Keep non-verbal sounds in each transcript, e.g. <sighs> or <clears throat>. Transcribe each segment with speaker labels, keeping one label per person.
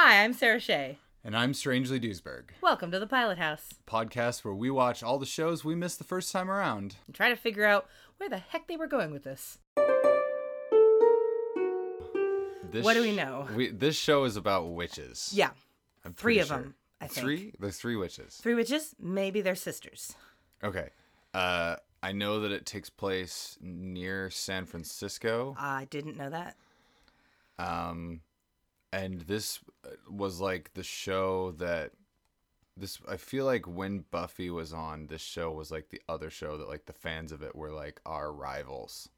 Speaker 1: Hi, I'm Sarah Shea.
Speaker 2: And I'm Strangely Duesberg,
Speaker 1: Welcome to the Pilot House.
Speaker 2: podcast where we watch all the shows we missed the first time around.
Speaker 1: And try to figure out where the heck they were going with this.
Speaker 2: This
Speaker 1: What do we know?
Speaker 2: We, this show is about witches.
Speaker 1: Yeah,
Speaker 2: I'm
Speaker 1: three of
Speaker 2: sure.
Speaker 1: them, I think.
Speaker 2: Three? There's three witches.
Speaker 1: three witches. Maybe they're sisters.
Speaker 2: Okay. Uh, I know that it takes place near San Francisco.
Speaker 1: I didn't know that.
Speaker 2: Um, and this uh, was like the show that this. I feel like when Buffy was on, this show was like the other show that like the fans of it were like our rivals.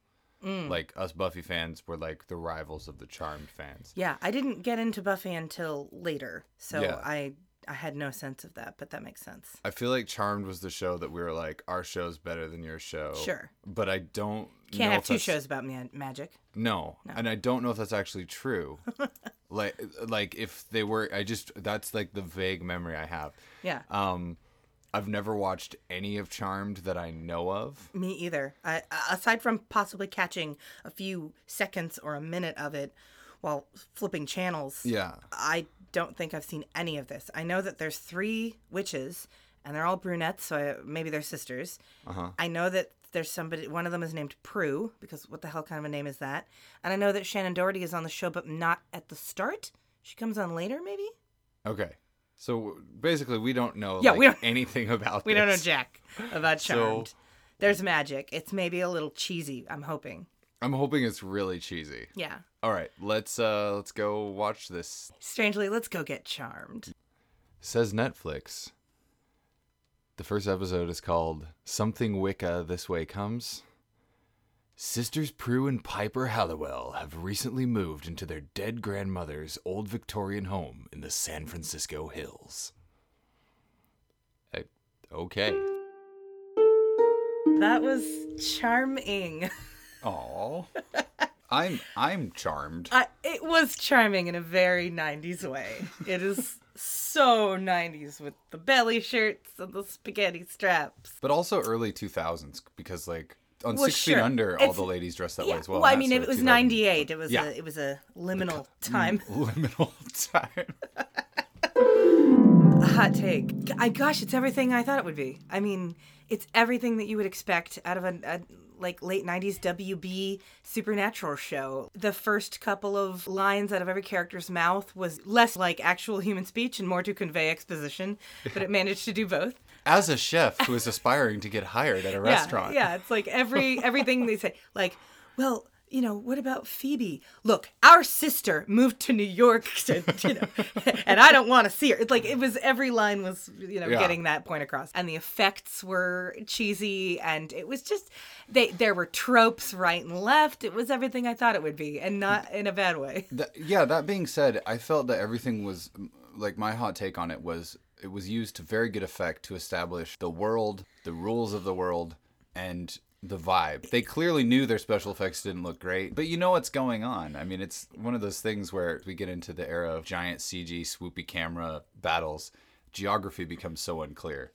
Speaker 1: Mm.
Speaker 2: Like us Buffy fans were like the rivals of the Charmed fans.
Speaker 1: Yeah, I didn't get into Buffy until later, so
Speaker 2: Yeah.
Speaker 1: I I had no sense of that, but that makes sense.
Speaker 2: I feel like Charmed was the show that we were like, our show's better than your show.
Speaker 1: Sure.
Speaker 2: But I don't
Speaker 1: Can't have two
Speaker 2: that's-
Speaker 1: shows about ma- magic.
Speaker 2: No. and I don't know if that's actually true. <laughs> like, like if they were, I just that's like the vague memory I have.
Speaker 1: Yeah,
Speaker 2: Um, I've never watched any of Charmed that I know of.
Speaker 1: me either. I, aside from possibly catching a few seconds or a minute of it while flipping channels.
Speaker 2: Yeah.
Speaker 1: I don't think I've seen any of this. I know that there's three witches, and they're all brunettes, so I, maybe they're sisters.
Speaker 2: Uh-huh.
Speaker 1: I know that there's somebody. One of them is named Prue because what the hell kind of a name is that? And I know that Shannen Doherty is on the show, but not at the start. She comes on later, maybe.
Speaker 2: Okay. So basically, we don't know
Speaker 1: Yeah,
Speaker 2: like,
Speaker 1: we don't-
Speaker 2: anything <laughs> about.
Speaker 1: We don't know jack about
Speaker 2: So-
Speaker 1: Charmed. There's magic. It's maybe a little cheesy. I'm hoping.
Speaker 2: I'm hoping it's really cheesy.
Speaker 1: Yeah.
Speaker 2: All right, let's uh let's go watch this.
Speaker 1: Strangely, let's go get Charmed.
Speaker 2: Says Netflix. The first episode is called Something Wicca This Way Comes. Sisters Prue and Piper Halliwell have recently moved into their dead grandmother's old Victorian home in the San Francisco hills. Eh, okay.
Speaker 1: That was charming. <laughs>
Speaker 2: Aw. I'm I'm charmed.
Speaker 1: I, it was charming in a very 90s way. It is so 90s with the belly shirts and the spaghetti straps.
Speaker 2: But also early 2000s because like on
Speaker 1: Well,
Speaker 2: Six
Speaker 1: sure.
Speaker 2: Feet Under, all
Speaker 1: It's-
Speaker 2: the ladies dressed that
Speaker 1: Yeah.
Speaker 2: way as well.
Speaker 1: Well, I mean,
Speaker 2: that's
Speaker 1: it was 98. It was
Speaker 2: Yeah.
Speaker 1: a it was a liminal mm, time. <laughs> <laughs>
Speaker 2: liminal time.
Speaker 1: A hot take. I gosh, it's everything I thought it would be. I mean, it's everything that you would expect out of a, a like late 90s WB supernatural show. The first couple of lines out of every character's mouth was less like actual human speech and more to convey exposition, but it managed to do both.
Speaker 2: As a chef who is <laughs> aspiring to get hired at a restaurant.
Speaker 1: Yeah, yeah, it's like every everything they say. Like, well, you know, what about Phoebe? Look, our sister moved to New York, <laughs> to, you know, and I don't want to see her. It's like it was every line was, you know,
Speaker 2: Yeah.
Speaker 1: getting that point across, and the effects were cheesy, and it was just they there were tropes right and left. It was everything I thought it would be, and not in a bad way.
Speaker 2: That- yeah, that being said, I felt that everything was like my hot take on it was it was used to very good effect to establish the world, the rules of the world, and the vibe. They clearly knew their special effects didn't look great, but you know what's going on. I mean, it's one of those things where we get into the era of giant CG swoopy camera battles, geography becomes so unclear.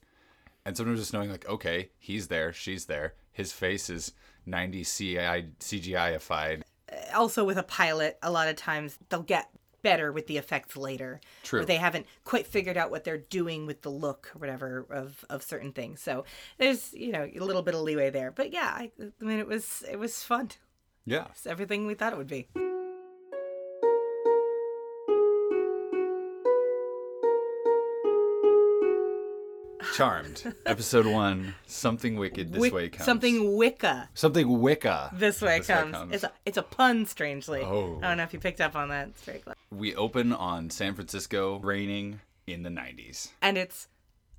Speaker 2: And sometimes just knowing like, okay, he's there, she's there, his face is 90 CGI CGI-ified.
Speaker 1: also with a pilot, a lot of times they'll get better with the effects later.
Speaker 2: True.
Speaker 1: Or they haven't quite figured out what they're doing with the look or whatever of, of certain things. So there's, you know, a little bit of leeway there. But yeah, I, I mean it was it was fun.
Speaker 2: Yeah.
Speaker 1: It's everything we thought it would be.
Speaker 2: Charmed, episode one. Something wicked this
Speaker 1: Wic-
Speaker 2: way comes.
Speaker 1: Something Wicca
Speaker 2: Something Wicca.
Speaker 1: this way
Speaker 2: This way
Speaker 1: comes.
Speaker 2: comes.
Speaker 1: It's a it's a pun, strangely.
Speaker 2: Oh.
Speaker 1: I don't know if you picked up on that. It's very clever.
Speaker 2: We open on San Francisco, raining in the '90s.
Speaker 1: And it's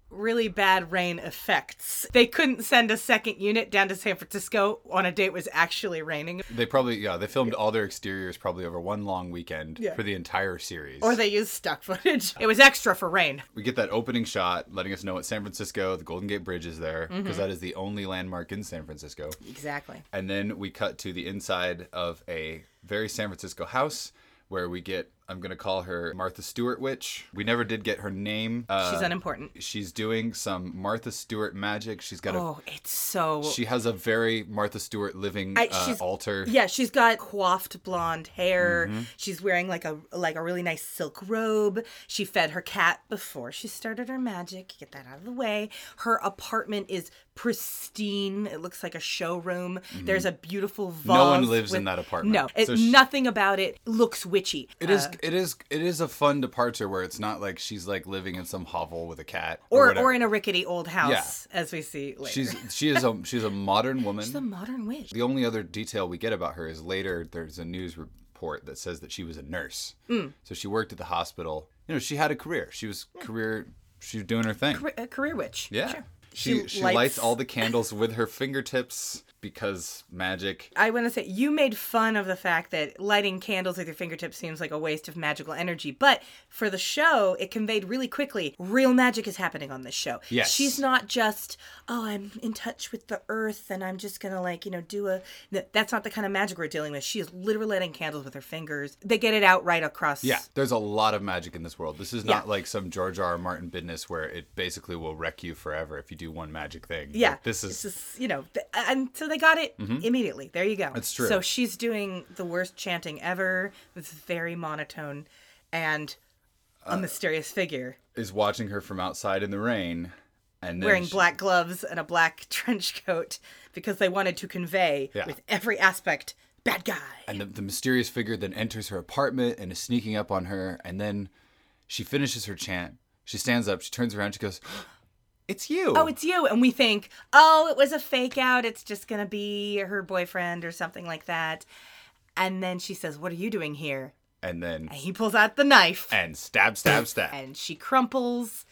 Speaker 1: really bad rain effects. They couldn't send a second unit down to San Francisco on a day it was actually raining.
Speaker 2: They probably, yeah, they filmed all their exteriors probably over one long weekend
Speaker 1: Yeah.
Speaker 2: for the entire series.
Speaker 1: Or they used stock footage. It was extra for rain.
Speaker 2: we get that opening shot letting us know it's San Francisco. The Golden Gate Bridge is there because
Speaker 1: Mm-hmm.
Speaker 2: is the only landmark in San Francisco.
Speaker 1: Exactly.
Speaker 2: And then we cut to the inside of a very San Francisco house where we get I'm gonna call her Martha Stewart Witch. We never did get her name. Uh,
Speaker 1: She's unimportant.
Speaker 2: she's doing some Martha Stewart magic. She's got a.
Speaker 1: Oh, it's so.
Speaker 2: She has a very Martha Stewart living
Speaker 1: I-
Speaker 2: uh, altar.
Speaker 1: Yeah, she's got coiffed blonde hair.
Speaker 2: Mm-hmm.
Speaker 1: She's wearing like a like a really nice silk robe. She fed her cat before she started her magic. Get that out of the way. Her apartment is pristine. It looks like a showroom. There's a beautiful vase.
Speaker 2: Mm-hmm. No one lives in that apartment.
Speaker 1: No, it,
Speaker 2: So she-
Speaker 1: nothing about it looks witchy.
Speaker 2: It is. It is. It is a fun departure where it's not like she's like living in some hovel with a cat
Speaker 1: or
Speaker 2: whatever.
Speaker 1: or in a rickety old house, as we see later.
Speaker 2: She's she is a <laughs> she's a modern woman.
Speaker 1: She's a modern witch.
Speaker 2: The only other detail we get about her is later there's a news report that says that she was a nurse.
Speaker 1: Mm.
Speaker 2: So she worked at the hospital. You know, she had a career. She was career. She was doing her thing.
Speaker 1: Career- a career witch.
Speaker 2: yeah.
Speaker 1: Sure.
Speaker 2: She she lights all the candles with her fingertips because magic.
Speaker 1: I want to say you made fun of the fact that lighting candles with your fingertips seems like a waste of magical energy, but for the show, it conveyed really quickly real magic is happening on this show.
Speaker 2: Yes.
Speaker 1: She's not just, oh, I'm in touch with the earth and I'm just going to like, you know, do a that's not the kind of magic we're dealing with. She is literally lighting candles with her fingers. They get it out right across.
Speaker 2: Yeah, there's a lot of magic in this world. This is not
Speaker 1: Yeah.
Speaker 2: like some George R. R. Martin business where it basically will wreck you forever if you do one magic thing.
Speaker 1: Yeah,
Speaker 2: Like, this is
Speaker 1: just, you know, and so they got it immediately. There you go.
Speaker 2: That's true.
Speaker 1: So she's doing the worst chanting ever. It's very monotone, and
Speaker 2: Uh,
Speaker 1: a mysterious figure
Speaker 2: is watching her from outside in the rain, and
Speaker 1: wearing
Speaker 2: she-
Speaker 1: black gloves and a black <laughs> trench coat because they wanted to convey
Speaker 2: Yeah.
Speaker 1: with every aspect bad guy.
Speaker 2: And the, the mysterious figure then enters her apartment and is sneaking up on her. And then she finishes her chant. She stands up. She turns around. She goes, "It's you."
Speaker 1: Oh, it's you. And we think, oh, it was a fake out. It's just going to be her boyfriend or something like that. And then she says, What are you doing here?
Speaker 2: and then
Speaker 1: And he pulls out the knife.
Speaker 2: and stab, stab, stab.
Speaker 1: and she crumples.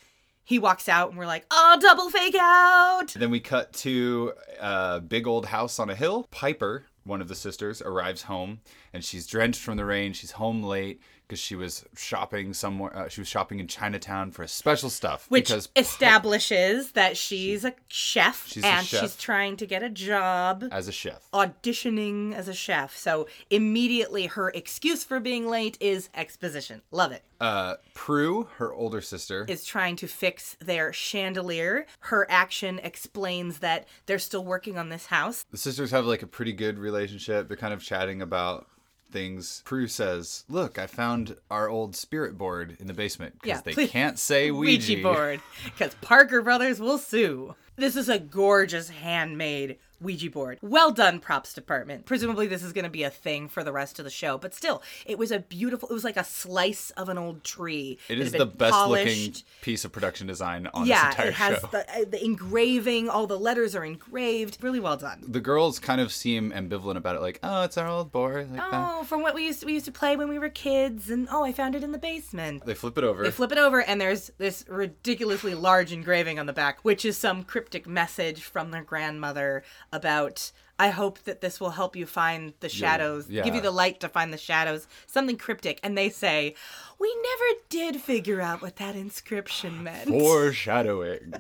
Speaker 1: He walks out, and we're like, "Oh, double fake out!"
Speaker 2: then we cut to a big old house on a hill. Piper, one of the sisters, arrives home, and she's drenched from the rain. She's home late because she was shopping somewhere. Uh, she was shopping in Chinatown for special stuff.
Speaker 1: Which
Speaker 2: because <laughs>
Speaker 1: establishes that she's a chef
Speaker 2: She's a
Speaker 1: and
Speaker 2: chef.
Speaker 1: she's trying to get a job
Speaker 2: as a chef,
Speaker 1: auditioning as a chef. So immediately her excuse for being late is exposition. Love it.
Speaker 2: uh, Prue, her older sister,
Speaker 1: Is trying to fix their chandelier. Her action explains that they're still working on this house.
Speaker 2: the sisters have like a pretty good relationship. They're kind of chatting about things. Prue says, "Look, I found our old spirit board in the basement because
Speaker 1: Yeah,
Speaker 2: they
Speaker 1: please-
Speaker 2: can't <laughs> say Ouija."
Speaker 1: Ouija board because Parker Brothers will sue. This is a gorgeous handmade Ouija board. Well done, props department. Presumably, this is going to be a thing for the rest of the show, but still, it was a beautiful. It was like a slice of an old tree.
Speaker 2: It
Speaker 1: that
Speaker 2: is the best looking piece of production design on
Speaker 1: Yeah,
Speaker 2: this entire
Speaker 1: it has
Speaker 2: show.
Speaker 1: the, uh, the engraving. All the letters are engraved. Really well done.
Speaker 2: the girls kind of seem ambivalent about it, like, "Oh, it's our old board." Like that.
Speaker 1: Oh, from what we used to, we used to play when we were kids, and oh, I found it in the basement.
Speaker 2: They flip it over.
Speaker 1: They flip it over, and there's this ridiculously large engraving on the back, which is some cryptic message from their grandmother about. I hope that this will help you find the shadows, give
Speaker 2: yeah.
Speaker 1: you the light to find the shadows. Something cryptic, and they say, "We never did figure out what that inscription <sighs> meant."
Speaker 2: Foreshadowing.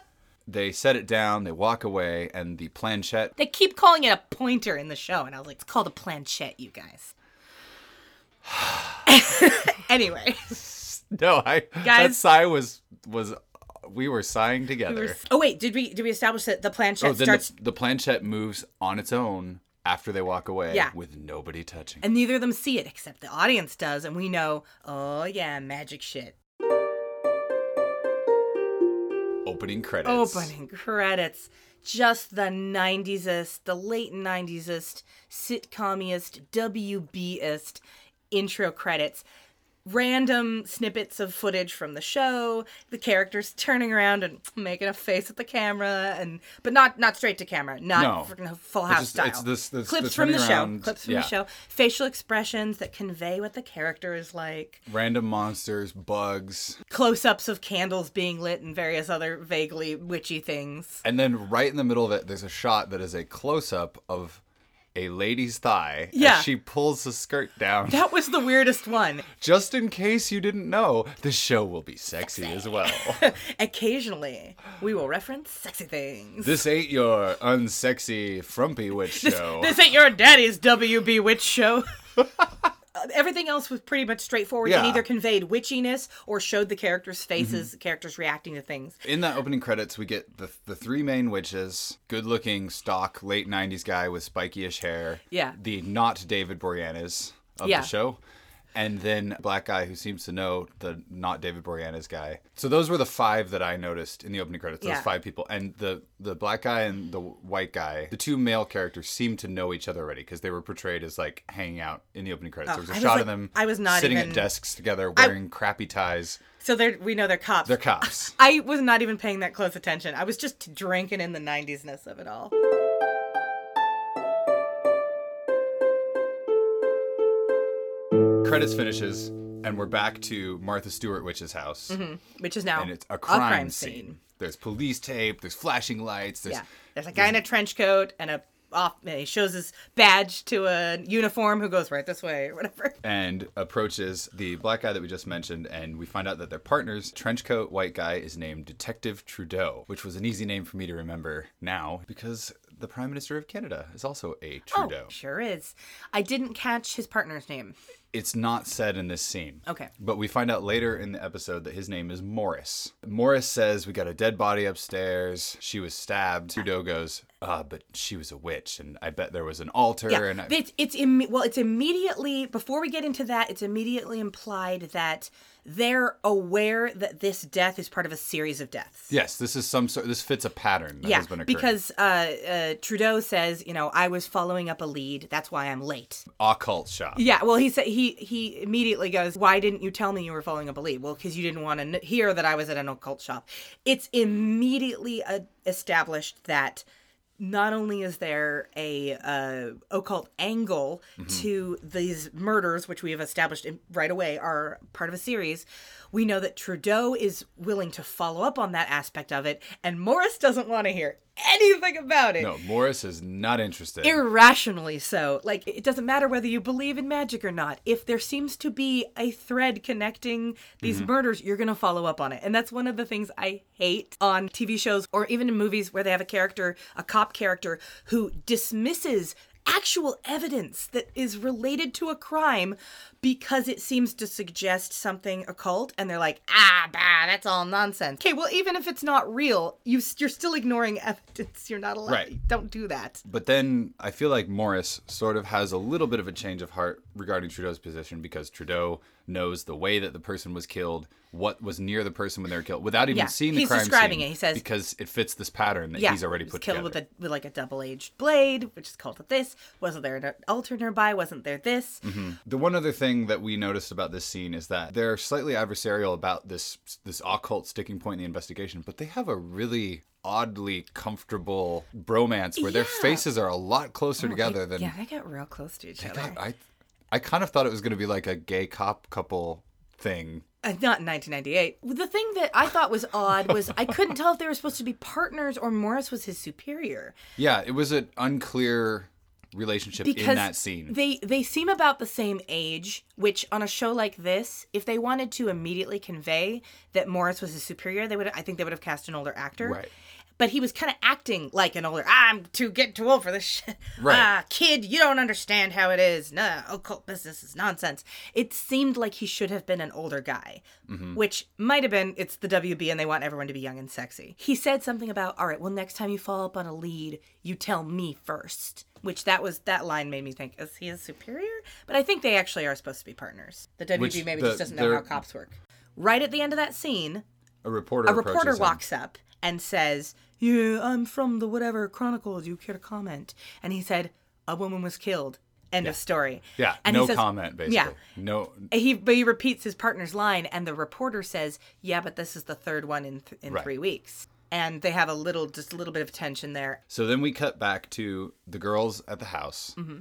Speaker 2: <laughs> they set it down. They walk away, and the planchette.
Speaker 1: They keep calling it a pointer in the show, and I was like, "It's called a planchette, you guys." <sighs> <laughs> anyway,
Speaker 2: No, I. That
Speaker 1: Guys-
Speaker 2: sigh was was. We were sighing together.
Speaker 1: we were- oh wait, did we did we establish that the planchette
Speaker 2: oh, then
Speaker 1: starts
Speaker 2: the, the planchette moves on its own after they walk away,
Speaker 1: Yeah.
Speaker 2: with nobody touching. It.
Speaker 1: And neither of them see it except the audience does and we know oh yeah magic shit
Speaker 2: Opening credits.
Speaker 1: opening credits just the 90sest the late 90sest sitcomiest wbist intro credits random snippets of footage from the show the characters turning around and making a face at the camera and but not not straight to camera not
Speaker 2: No.
Speaker 1: full
Speaker 2: It's
Speaker 1: house
Speaker 2: just-
Speaker 1: style
Speaker 2: it's this- this-
Speaker 1: clips from the
Speaker 2: turning
Speaker 1: show clips from
Speaker 2: yeah.
Speaker 1: the show facial expressions that convey what the character is like
Speaker 2: Random monsters, bugs,
Speaker 1: close-ups of candles being lit and various other vaguely witchy things.
Speaker 2: and then right in the middle of it, there's a shot that is a close up of a lady's thigh
Speaker 1: Yeah.
Speaker 2: as she pulls the skirt down. <laughs>
Speaker 1: That was the weirdest one.
Speaker 2: Just in case you didn't know, the show will be sexy as well. <laughs>
Speaker 1: Occasionally, we will reference sexy things.
Speaker 2: this ain't your unsexy frumpy witch show.
Speaker 1: This ain't your daddy's WB Witch show. <laughs> Everything else was pretty much straightforward and
Speaker 2: Yeah.
Speaker 1: either conveyed witchiness or showed the characters' faces,
Speaker 2: Mm-hmm.
Speaker 1: characters reacting to things.
Speaker 2: In that opening credits, we get the the three main witches: good-looking, stock, late '90s guy with spiky-ish hair.
Speaker 1: Yeah.
Speaker 2: The not David Boreanaz of
Speaker 1: Yeah.
Speaker 2: the show, and then a black guy who seems to know the not David Boreanaz guy. So those were the five that I noticed in the opening credits. Those
Speaker 1: Yeah.
Speaker 2: five people, and the the black guy and the white guy, the two male characters, seemed to know each other already because they were portrayed as like hanging out in the opening credits. Oh, there was a
Speaker 1: Oh, I was
Speaker 2: shot
Speaker 1: like-
Speaker 2: of them.
Speaker 1: I was not
Speaker 2: sitting
Speaker 1: even-
Speaker 2: at desks together, wearing crappy ties.
Speaker 1: So they're, we know they're cops.
Speaker 2: They're cops. <laughs>
Speaker 1: I was not even paying that close attention. I was just drinking in the 90s ness of it all.
Speaker 2: Credits finishes and we're back to Martha Stewart Witch's house. Mm-hmm.
Speaker 1: Which is now
Speaker 2: And it's a crime, scene. There's police tape, there's flashing lights, there's
Speaker 1: Yeah. There's a guy in a trench coat and a off and he shows his badge to a uniform who goes right this way or whatever. <laughs>
Speaker 2: and approaches the black guy that we just mentioned and we find out that their partners, Trench coat white guy is named Detective Trudeau, which was an easy name for me to remember now because the Prime Minister of Canada is also a oh, Trudeau.
Speaker 1: Oh, sure is. I didn't catch his partner's name.
Speaker 2: It's not said in this scene.
Speaker 1: Okay.
Speaker 2: But we find out later in the episode that his name is Morris. Morris says, We got a dead body upstairs. She was stabbed. Trudeau goes, Ah, but she was a witch, and I bet there was an altar.
Speaker 1: Yeah,
Speaker 2: and I-
Speaker 1: it's it's imme- well, it's immediately before we get into that, it's immediately implied that they're aware that this death is part of a series of deaths.
Speaker 2: yes, this is some sort. This fits a pattern that
Speaker 1: Yeah,
Speaker 2: has been occurring.
Speaker 1: because uh, uh, Trudeau says, you know, I was following up a lead. That's why I'm late.
Speaker 2: occult shop.
Speaker 1: Yeah, well, he said he he he immediately goes, "Why didn't you tell me you were following up a belief?" Well, because you didn't want to hear that I was at an occult shop. It's immediately uh, established that not only is there a uh, occult angle to these murders, which we have established in, right away are part of a series. We know that Trudeau is willing to follow up on that aspect of it, and Morris doesn't want to hear anything about it
Speaker 2: No, Morris is not interested.
Speaker 1: irrationally so. Like it doesn't matter whether you believe in magic or not. If there seems to be a thread connecting these mm-hmm. murders, you're going to follow up on it. And that's one of the things I hate on TV shows or even in movies where they have a character, a cop character who dismisses actual evidence that is related to a crime because it seems to suggest something occult and they're like ah bah that's all nonsense. Okay well even if it's not real you you're still ignoring <laughs> evidence. You're not allowed
Speaker 2: Right.
Speaker 1: don't do that.
Speaker 2: But then I feel like Morris sort of has a little bit of a change of heart regarding Trudeau's position because Trudeau knows the way that the person was killed, what was near the person when they were killed, without even
Speaker 1: Yeah,
Speaker 2: seeing the
Speaker 1: he's
Speaker 2: crime
Speaker 1: describing
Speaker 2: scene.
Speaker 1: it. He says-
Speaker 2: because it fits this pattern that
Speaker 1: Yeah,
Speaker 2: he's already
Speaker 1: he was
Speaker 2: put
Speaker 1: killed
Speaker 2: together.
Speaker 1: with a with like a double edged blade, which is called this. Wasn't there an altar nearby? Wasn't there this? Mm-hmm.
Speaker 2: The one other thing that we noticed about this scene is that they're slightly adversarial about this this occult sticking point in the investigation, but they have a really oddly comfortable bromance where their faces are a lot closer oh, together than
Speaker 1: yeah, they get real close to each other.
Speaker 2: God, I I kind of thought it was going to be like a gay cop couple thing.
Speaker 1: Uh, not in 1998. The thing that I thought was odd was I couldn't tell if they were supposed to be partners or Morris was his superior.
Speaker 2: Yeah, it was an unclear relationship
Speaker 1: because
Speaker 2: in that scene.
Speaker 1: They they seem about the same age, which on a show like this, if they wanted to immediately convey that Morris was his superior, they would I think they would have cast an older actor.
Speaker 2: Right.
Speaker 1: But he was kind of acting like an older. I'm too getting too old for this shit.
Speaker 2: Right.
Speaker 1: Ah, kid, you don't understand how it is. No, occult business is nonsense. It seemed like he should have been an older guy,
Speaker 2: Mm-hmm.
Speaker 1: which might have been. It's the WB, and they want everyone to be young and sexy. He said something about, "All right, well, next time you follow up on a lead, you tell me first. Which that was that line made me think, is he his superior? But I think they actually are supposed to be partners. The WB
Speaker 2: Which
Speaker 1: maybe
Speaker 2: the-
Speaker 1: just doesn't know how cops work. Right at the end of that scene,
Speaker 2: a reporter
Speaker 1: a reporter
Speaker 2: approaches him.
Speaker 1: walks up and says, "Yeah, I'm from the whatever Chronicles. You care to comment?" And he said, "A woman was killed." End of story.
Speaker 2: Yeah,
Speaker 1: and he
Speaker 2: no
Speaker 1: says-
Speaker 2: comment basically.
Speaker 1: Yeah.
Speaker 2: No
Speaker 1: He but he repeats his partner's line, and the reporter says, "Yeah, but this is the third one in th- in
Speaker 2: Right.
Speaker 1: three weeks." And they have a little, just a little bit of tension there.
Speaker 2: So then we cut back to the girls at the house.
Speaker 1: Mm-hmm.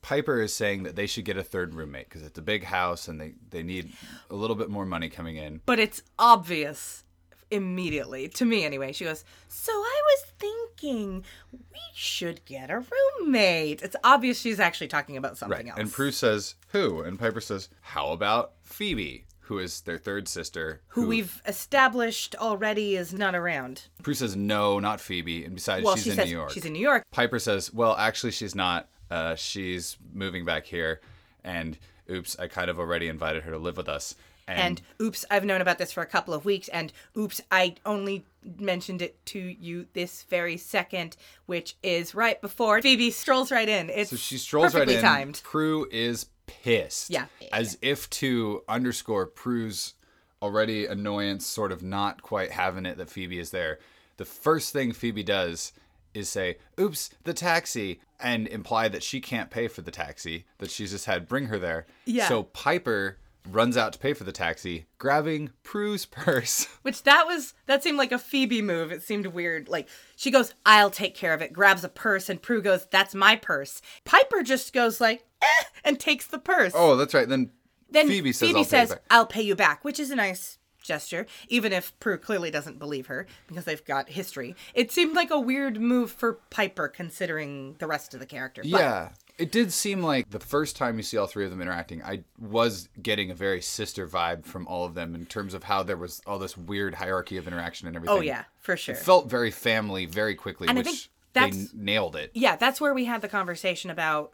Speaker 2: Piper is saying that they should get a third roommate because it's a big house and they, they need a little bit more money coming in.
Speaker 1: But it's obvious immediately to me anyway. She goes, "So I was thinking we should get a roommate." It's obvious she's actually talking about something right. else.
Speaker 2: And Prue says, Who? And Piper says, How about Phoebe, who is their third sister?
Speaker 1: who we've established already is not around.
Speaker 2: Prue says, No, not Phoebe. And besides,
Speaker 1: Well,
Speaker 2: she's
Speaker 1: she
Speaker 2: in New York.
Speaker 1: she's in New York.
Speaker 2: Piper says, "Well, actually, she's not. Uh, she's moving back here." And oops, I kind of already invited her to live with us.
Speaker 1: And oops, I've known about this for a couple of weeks, and oops, I only mentioned it to you this very second, which is right before Phoebe strolls right in. It's
Speaker 2: So she strolls right in.
Speaker 1: timed.
Speaker 2: Prue is pissed.
Speaker 1: Yeah.
Speaker 2: As if to underscore Prue's already annoyance, sort of not quite having it that Phoebe is there. The first thing Phoebe does is say, oops, the taxi, and imply that she can't pay for the taxi, that she's just had bring her there.
Speaker 1: Yeah.
Speaker 2: So Piper runs out to pay for the taxi, grabbing Prue's purse. <laughs>
Speaker 1: Which that was that seemed like a Phoebe move. It seemed weird. Like she goes, "I'll take care of it." Grabs a purse, and Prue goes, "That's my purse." Piper just goes like, eh, and takes the purse.
Speaker 2: Oh, that's right. Then,
Speaker 1: then
Speaker 2: Phoebe says,
Speaker 1: Phoebe
Speaker 2: I'll pay
Speaker 1: says,
Speaker 2: you back.
Speaker 1: "I'll pay you back," which is a nice gesture, even if Prue clearly doesn't believe her because they've got history. It seemed like a weird move for Piper considering the rest of the character. But
Speaker 2: Yeah. It did seem like the first time you see all three of them interacting, I was getting a very sister vibe from all of them in terms of how there was all this weird hierarchy of interaction and everything.
Speaker 1: Oh yeah, for sure.
Speaker 2: It felt very family very quickly,
Speaker 1: And I
Speaker 2: which they
Speaker 1: that's-
Speaker 2: n- nailed it.
Speaker 1: yeah, that's where we had the conversation about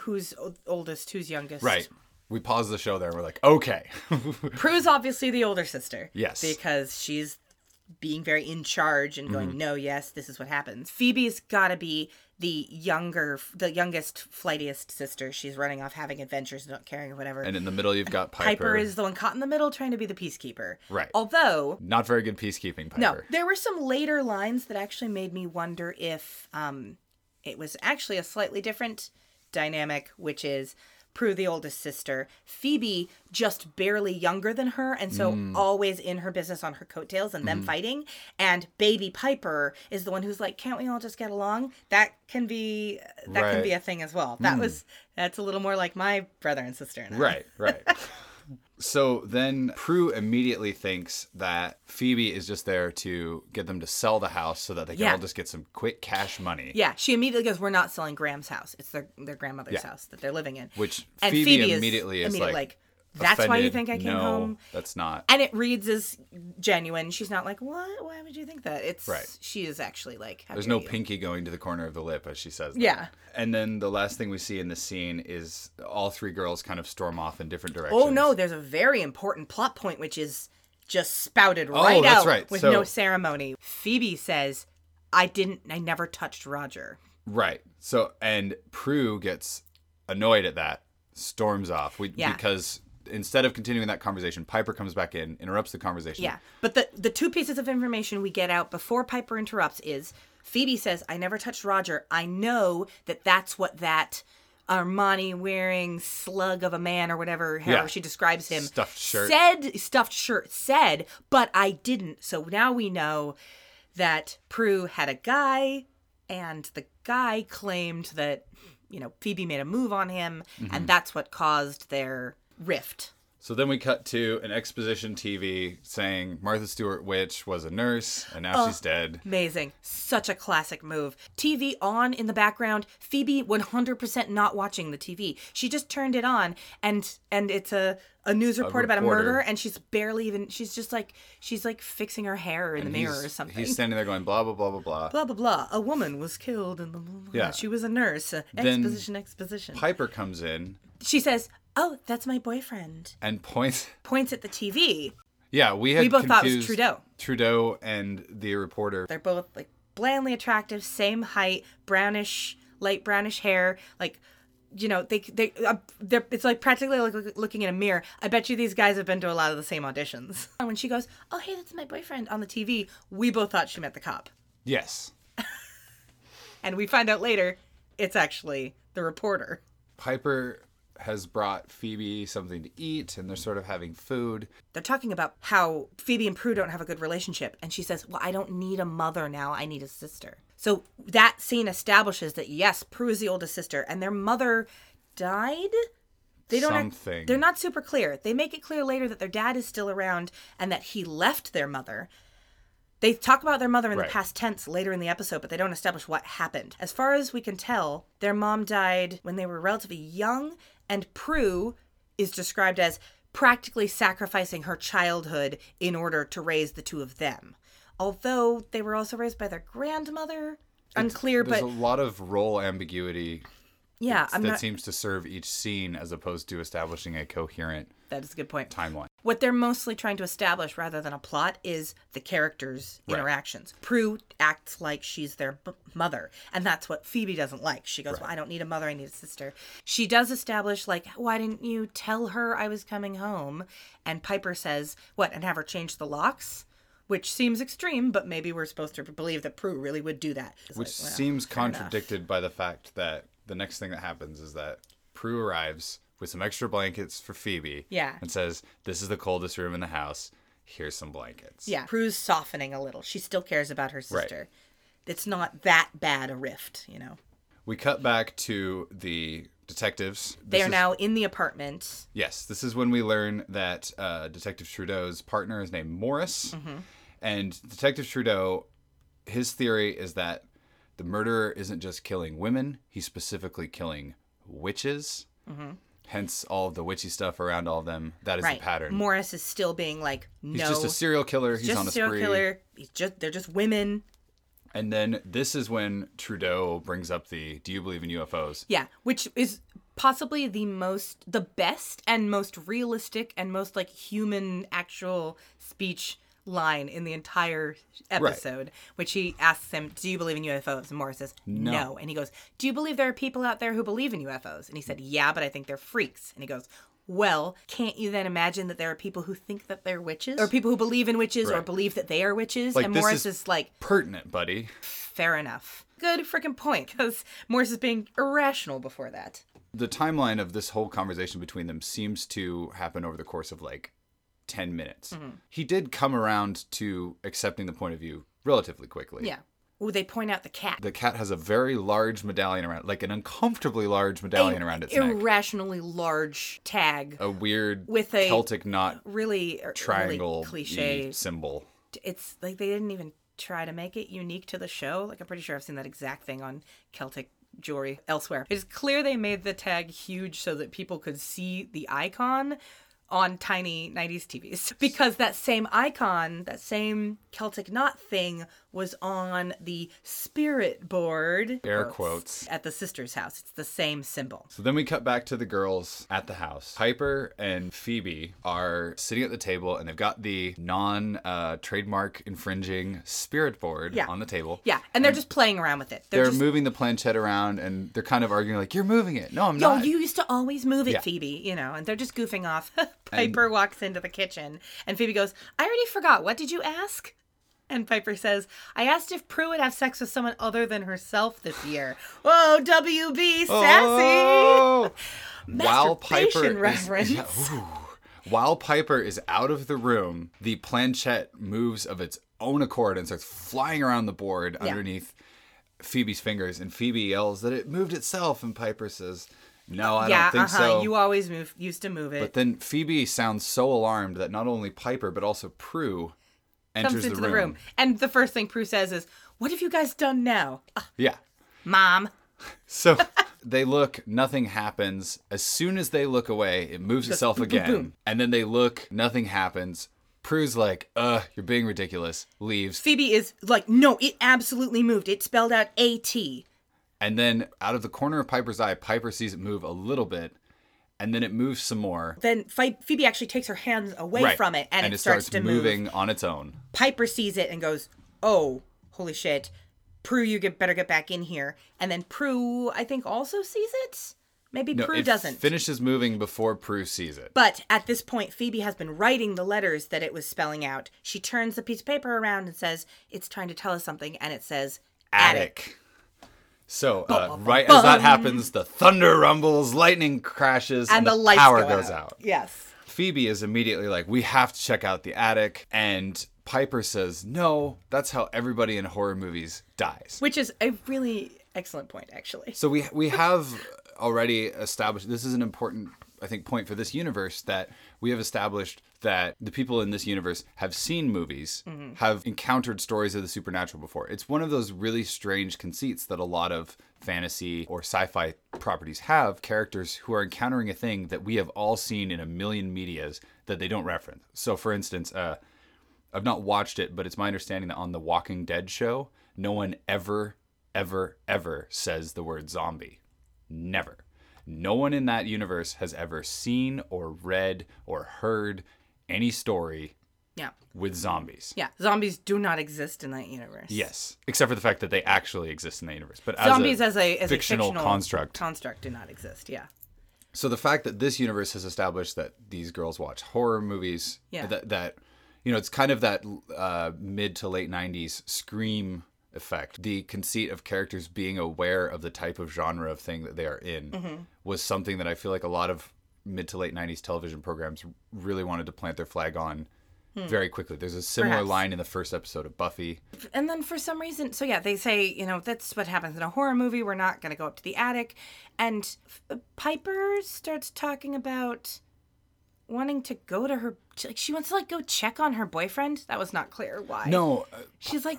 Speaker 1: who's oldest, who's youngest.
Speaker 2: Right. We paused the show there and we're like, okay. <laughs>
Speaker 1: Prue's obviously the older sister.
Speaker 2: Yes.
Speaker 1: Because she's being very in charge and going,
Speaker 2: Mm-hmm.
Speaker 1: no, yes, this is what happens. Phoebe's got to be the younger, the youngest, flightiest sister. She's running off having adventures, not caring or whatever.
Speaker 2: and in the middle, you've got Piper.
Speaker 1: Piper is the one caught in the middle trying to be the peacekeeper.
Speaker 2: Right.
Speaker 1: Although,
Speaker 2: Not very good peacekeeping, Piper.
Speaker 1: no, there were some later lines that actually made me wonder if um, it was actually a slightly different dynamic, which is Prue, the oldest sister, Phoebe, just barely younger than her, and so
Speaker 2: Mm.
Speaker 1: always in her business on her coattails and
Speaker 2: Mm-hmm.
Speaker 1: them fighting. And baby Piper is the one who's like, "Can't we all just get along?" That can be that can
Speaker 2: Right. Hmm.
Speaker 1: be a thing as well. That was that's a little more like my brother and sister and I.
Speaker 2: Right, right. <laughs> so then Prue immediately thinks that Phoebe is just there to get them to sell the house so that they can
Speaker 1: Yeah.
Speaker 2: all just get some quick cash money.
Speaker 1: Yeah, she immediately goes, "We're not selling Grams' house. It's their their grandmother's
Speaker 2: Yeah.
Speaker 1: house that they're living in."
Speaker 2: Which
Speaker 1: and
Speaker 2: Phoebe, immediately is like,
Speaker 1: "That's why you think I came
Speaker 2: no,
Speaker 1: home."
Speaker 2: That's not.
Speaker 1: And it reads as genuine. She's not like, "What? Why would you think that?" It's
Speaker 2: Right.
Speaker 1: She is actually like, "How
Speaker 2: There's no
Speaker 1: you."
Speaker 2: pinky going to the corner of the lip as she says that.
Speaker 1: Yeah.
Speaker 2: And then the last thing we see in this scene is all three girls kind of storm off in different oh, directions.
Speaker 1: Oh no, there's a very important plot point which is just spouted oh, right
Speaker 2: Oh, that's
Speaker 1: out
Speaker 2: right.
Speaker 1: with
Speaker 2: So-
Speaker 1: no ceremony. Phoebe says, "I didn't. I never touched Roger."
Speaker 2: Right. So and Prue gets annoyed at that, storms off. We
Speaker 1: Yeah.
Speaker 2: because instead of continuing that conversation, Piper comes back in, interrupts the conversation.
Speaker 1: Yeah. But the the two pieces of information we get out before Piper interrupts is Phoebe says, "I never touched Roger. I know that that's what that Armani wearing slug of a man or whatever however
Speaker 2: Yeah.
Speaker 1: she describes him
Speaker 2: Stuffed shirt.
Speaker 1: said stuffed shirt said, but I didn't. So now we know that Prue had a guy and the guy claimed that you know Phoebe made a move on him
Speaker 2: Mm-hmm.
Speaker 1: and that's what caused their rift.
Speaker 2: So then we cut to an exposition TV saying Martha Stewart Witch was a nurse and now she's dead.
Speaker 1: Amazing. Such a classic move. TV on in the background. Phoebe 100% not watching the TV. She just turned it on and and it's a a news report about a murder and she's barely even she's just like she's like fixing her hair in the mirror or something.
Speaker 2: He's standing there going blah blah blah blah blah.
Speaker 1: blah blah blah. A woman was killed and blah, blah, blah.
Speaker 2: Yeah.
Speaker 1: she was a nurse. Uh,
Speaker 2: Then-
Speaker 1: exposition exposition.
Speaker 2: Piper comes in
Speaker 1: she says, "Oh, that's my boyfriend."
Speaker 2: and points. <laughs>
Speaker 1: Points at the TV.
Speaker 2: Yeah, we had
Speaker 1: We both thought it was Trudeau.
Speaker 2: Trudeau and the reporter.
Speaker 1: They're both like blandly attractive, same height, brownish, light brownish hair. Like, you know, they they uh, they're it's like practically like looking in a mirror. I bet you these guys have been to a lot of the same auditions. And <laughs> when she goes, "Oh, hey, that's my boyfriend" on the TV, we both thought she met the cop,
Speaker 2: Yes. <laughs>
Speaker 1: and we find out later it's actually the reporter.
Speaker 2: Piper has brought Phoebe something to eat and they're sort of having food.
Speaker 1: They're talking about how Phoebe and Prue don't have a good relationship, and she says, "Well, I don't need a mother now. I need a sister." So that scene establishes that yes, Prue is the oldest sister, and their mother died. They don't.
Speaker 2: Something.
Speaker 1: They're not super clear. They make it clear later that their dad is still around and that he left their mother. They talk about their mother in
Speaker 2: Right.
Speaker 1: the past tense later in the episode, but they don't establish what happened. As far as we can tell, their mom died when they were relatively young, and Prue is described as practically sacrificing her childhood in order to raise the two of them. Although they were also raised by their grandmother. Unclear, but
Speaker 2: There's
Speaker 1: but
Speaker 2: a lot of role ambiguity
Speaker 1: Yeah, I'm
Speaker 2: that
Speaker 1: not.
Speaker 2: seems to serve each scene as opposed to establishing a coherent
Speaker 1: That is a good point.
Speaker 2: timeline.
Speaker 1: What they're mostly trying to establish rather than a plot is the characters'
Speaker 2: Right.
Speaker 1: interactions. Prue acts like she's their b- mother, and that's what Phoebe doesn't like. She goes, Well, I don't need a mother, I need a sister. She does establish, like, why didn't you tell her I was coming home? And Piper says, What, and have her change the locks? Which seems extreme, but maybe we're supposed to believe that Prue really would do that. It's
Speaker 2: Which
Speaker 1: like, well,
Speaker 2: seems
Speaker 1: fair enough.
Speaker 2: contradicted by the fact that the next thing that happens is that Prue arrives with some extra blankets for Phoebe.
Speaker 1: Yeah.
Speaker 2: And says, This is the coldest room in the house. Here's some blankets.
Speaker 1: Yeah, Prue's softening a little. She still cares about her sister. It's not that bad a rift, you know.
Speaker 2: We cut back to the detectives.
Speaker 1: They
Speaker 2: This
Speaker 1: are
Speaker 2: is-
Speaker 1: now in the apartment.
Speaker 2: Yes, this is when we learn that uh, Detective Trudeau's partner is named Morris.
Speaker 1: Mm-hmm.
Speaker 2: And Detective Trudeau, his theory is that the murderer isn't just killing women, he's specifically killing witches. Hence all of the witchy stuff around all of them. That is.
Speaker 1: Right.
Speaker 2: the pattern.
Speaker 1: Morris is still being like, no.
Speaker 2: he's just a serial killer. He's
Speaker 1: just
Speaker 2: on a
Speaker 1: serial
Speaker 2: spree.
Speaker 1: killer. He's just they're just women.
Speaker 2: And then this is when Trudeau brings up the Do you believe in UFOs?
Speaker 1: Yeah, which is possibly the most the best and most realistic and most like human actual speech line in the entire episode which he asks him do you believe in ufos and morris says no. and he goes do you believe there are people out there who believe in ufos and he said yeah but i think they're freaks and he goes well, can't you then imagine that there are people who think that they're witches? Or people who believe in witches or believe that they are witches?
Speaker 2: Like,
Speaker 1: and Morris
Speaker 2: is-
Speaker 1: is like,
Speaker 2: Pertinent, buddy.
Speaker 1: fair enough. Good freaking point, because Morris is being irrational before that.
Speaker 2: the timeline of this whole conversation between them seems to happen over the course of like 10 minutes.
Speaker 1: Mm-hmm.
Speaker 2: He did come around to accepting the point of view relatively quickly.
Speaker 1: Yeah. Ooh, they point out the cat.
Speaker 2: The cat has a very large medallion around, like an uncomfortably large medallion around its neck.
Speaker 1: irrationally large tag.
Speaker 2: A weird
Speaker 1: With a-
Speaker 2: Celtic knot
Speaker 1: really
Speaker 2: triangle
Speaker 1: really cliche.
Speaker 2: symbol.
Speaker 1: It's like they didn't even try to make it unique to the show. Like I'm pretty sure I've seen that exact thing on Celtic jewelry elsewhere. It's clear they made the tag huge so that people could see the icon on tiny 90s TVs <laughs> because that same icon, that same Celtic knot thing was on the spirit board
Speaker 2: Air quotes.
Speaker 1: at the sister's house. It's the same symbol.
Speaker 2: So then we cut back to the girls at the house. Piper and Phoebe are sitting at the table and they've got the non uh, trademark infringing spirit board
Speaker 1: Yeah.
Speaker 2: on the table.
Speaker 1: Yeah, and they're just playing around with it. They're,
Speaker 2: They're
Speaker 1: just
Speaker 2: moving the planchette around and they're kind of arguing like, "You're moving it." No, I'm
Speaker 1: Yo,
Speaker 2: not.
Speaker 1: you used to always move it,
Speaker 2: Yeah.
Speaker 1: Phoebe, you know, and they're just goofing off. <laughs> Piper walks into the kitchen and Phoebe goes, I already forgot. What did you ask? And Piper says, I asked if Prue would have sex with someone other than herself this year. Whoa, WB, sassy!
Speaker 2: Oh! <laughs> While Piper
Speaker 1: Masturbation
Speaker 2: is, yeah, while Piper is out of the room, the planchette moves of its own accord and starts flying around the board
Speaker 1: Yeah.
Speaker 2: underneath Phoebe's fingers. And Phoebe yells that it moved itself, and Piper says, "No, I
Speaker 1: yeah,
Speaker 2: don't think
Speaker 1: uh-huh.
Speaker 2: so."
Speaker 1: You always move, used to move it.
Speaker 2: But then Phoebe sounds so alarmed that not only Piper but also Prue enters
Speaker 1: Comes into
Speaker 2: the, room.
Speaker 1: And the first thing Prue says is, What have you guys done now? "Ah,
Speaker 2: Yeah.
Speaker 1: Mom.
Speaker 2: So <laughs> they look, nothing happens. As soon as they look away, it moves itself
Speaker 1: boom,
Speaker 2: again.
Speaker 1: boom.
Speaker 2: And then they look, nothing happens. Prue's like, "Uh, you're being ridiculous." Leaves.
Speaker 1: Phoebe is like, No, it absolutely moved. It spelled out AT.
Speaker 2: And then out of the corner of Piper's eye, Piper sees it move a little bit, and then it moves some more.
Speaker 1: Then Phoebe actually takes her hands away from it and, it, starts, to move.
Speaker 2: moving on its own.
Speaker 1: Piper sees it and goes, "Oh, holy shit! Prue, you get better get back in here." And then Prue, I think, also sees it. Maybe
Speaker 2: No,
Speaker 1: Prue
Speaker 2: it
Speaker 1: doesn't.
Speaker 2: finishes moving before Prue sees it.
Speaker 1: but at this point, Phoebe has been writing the letters that it was spelling out. She turns the piece of paper around and says, "It's trying to tell us something," and it says "attic."
Speaker 2: attic. So, uh, right as that happens, the thunder rumbles, lightning crashes, and,
Speaker 1: And the, lights
Speaker 2: power
Speaker 1: go
Speaker 2: goes
Speaker 1: out.
Speaker 2: out.
Speaker 1: Yes.
Speaker 2: Phoebe is immediately like, "We have to check out the attic," and Piper says, "No, that's how everybody in horror movies dies."
Speaker 1: Which is a really excellent point, actually.
Speaker 2: So we we have already established this is an important I think point for this universe that we have established that the people in this universe have seen movies, have encountered stories of the supernatural before. It's one of those really strange conceits that a lot of fantasy or sci-fi properties have characters who are encountering a thing that we have all seen in a million medias that they don't reference. So for instance, uh I've not watched it, but it's my understanding that on the Walking Dead show, no one ever, ever, ever says the word zombie. Never. No one in that universe has ever seen or read or heard any story
Speaker 1: Yeah.
Speaker 2: with zombies.
Speaker 1: Yeah. Zombies do not exist in that universe.
Speaker 2: Yes, except for the fact that they actually exist in the universe. But
Speaker 1: Zombies
Speaker 2: as
Speaker 1: as a, as
Speaker 2: fictional
Speaker 1: a fictional
Speaker 2: construct.
Speaker 1: construct do not exist. Yeah.
Speaker 2: so the fact that this universe has established that these girls watch horror movies,
Speaker 1: Yeah.
Speaker 2: that that you know, it's kind of that uh, mid to late '90s scream effect. The conceit of characters being aware of the type of genre of thing that they are in
Speaker 1: Mm-hmm.
Speaker 2: was something that I feel like a lot of mid to late '90s television programs really wanted to plant their flag on. Very quickly. There's a similar
Speaker 1: Hmm. Perhaps.
Speaker 2: line in the first episode of Buffy.
Speaker 1: And then for some reason, so yeah, they say, you know, that's what happens in a horror movie. We're not going to go up to the attic. And F- Piper starts talking about wanting to go to her, like, she wants to, like, go check on her boyfriend. That was not clear why.
Speaker 2: No, uh,
Speaker 1: She's like,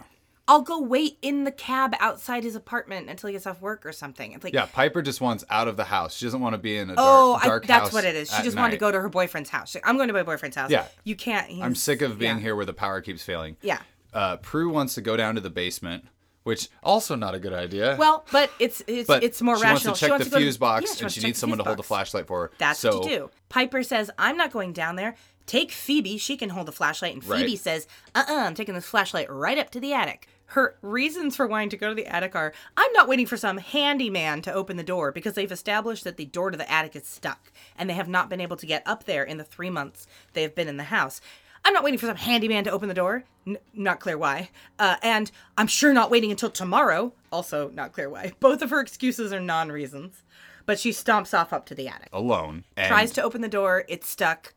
Speaker 1: I'll go wait in the cab outside his apartment until he gets off work or something. It's like,
Speaker 2: Yeah, Piper just wants out of the house. She doesn't want to be in a dark,
Speaker 1: oh,
Speaker 2: dark
Speaker 1: I, that's what it is. She just wanted to go to her boyfriend's house. Like, I'm going to my boyfriend's house.
Speaker 2: Yeah.
Speaker 1: You can't.
Speaker 2: I'm sick of being
Speaker 1: yeah.
Speaker 2: here where the power keeps failing.
Speaker 1: Yeah.
Speaker 2: Uh, Prue wants to go down to the basement, which also not a good idea.
Speaker 1: Well, but it's it's
Speaker 2: but
Speaker 1: it's more rational.
Speaker 2: she
Speaker 1: rational.
Speaker 2: wants to check the
Speaker 1: go to-
Speaker 2: fuse box,
Speaker 1: yeah,
Speaker 2: and she needs someone to
Speaker 1: fuse
Speaker 2: hold the flashlight for her.
Speaker 1: That's
Speaker 2: so,
Speaker 1: what you do. Piper says, I'm not going down there. Take Phoebe. She can hold the flashlight. And Phoebe
Speaker 2: Right.
Speaker 1: says, uh uh-uh, uh, i am taking this flashlight right up to the attic. Her reasons for wanting to go to the attic are I'm not waiting for some handyman to open the door because they've established that the door to the attic is stuck and they have not been able to get up there in the three months they have been in the house. I'm not waiting for some handyman to open the door. N- not clear why. Uh, and I'm sure not waiting until tomorrow. Also, not clear why. Both of her excuses are non reasons. But she stomps off up to the attic
Speaker 2: alone, and
Speaker 1: tries to open the door. It's stuck.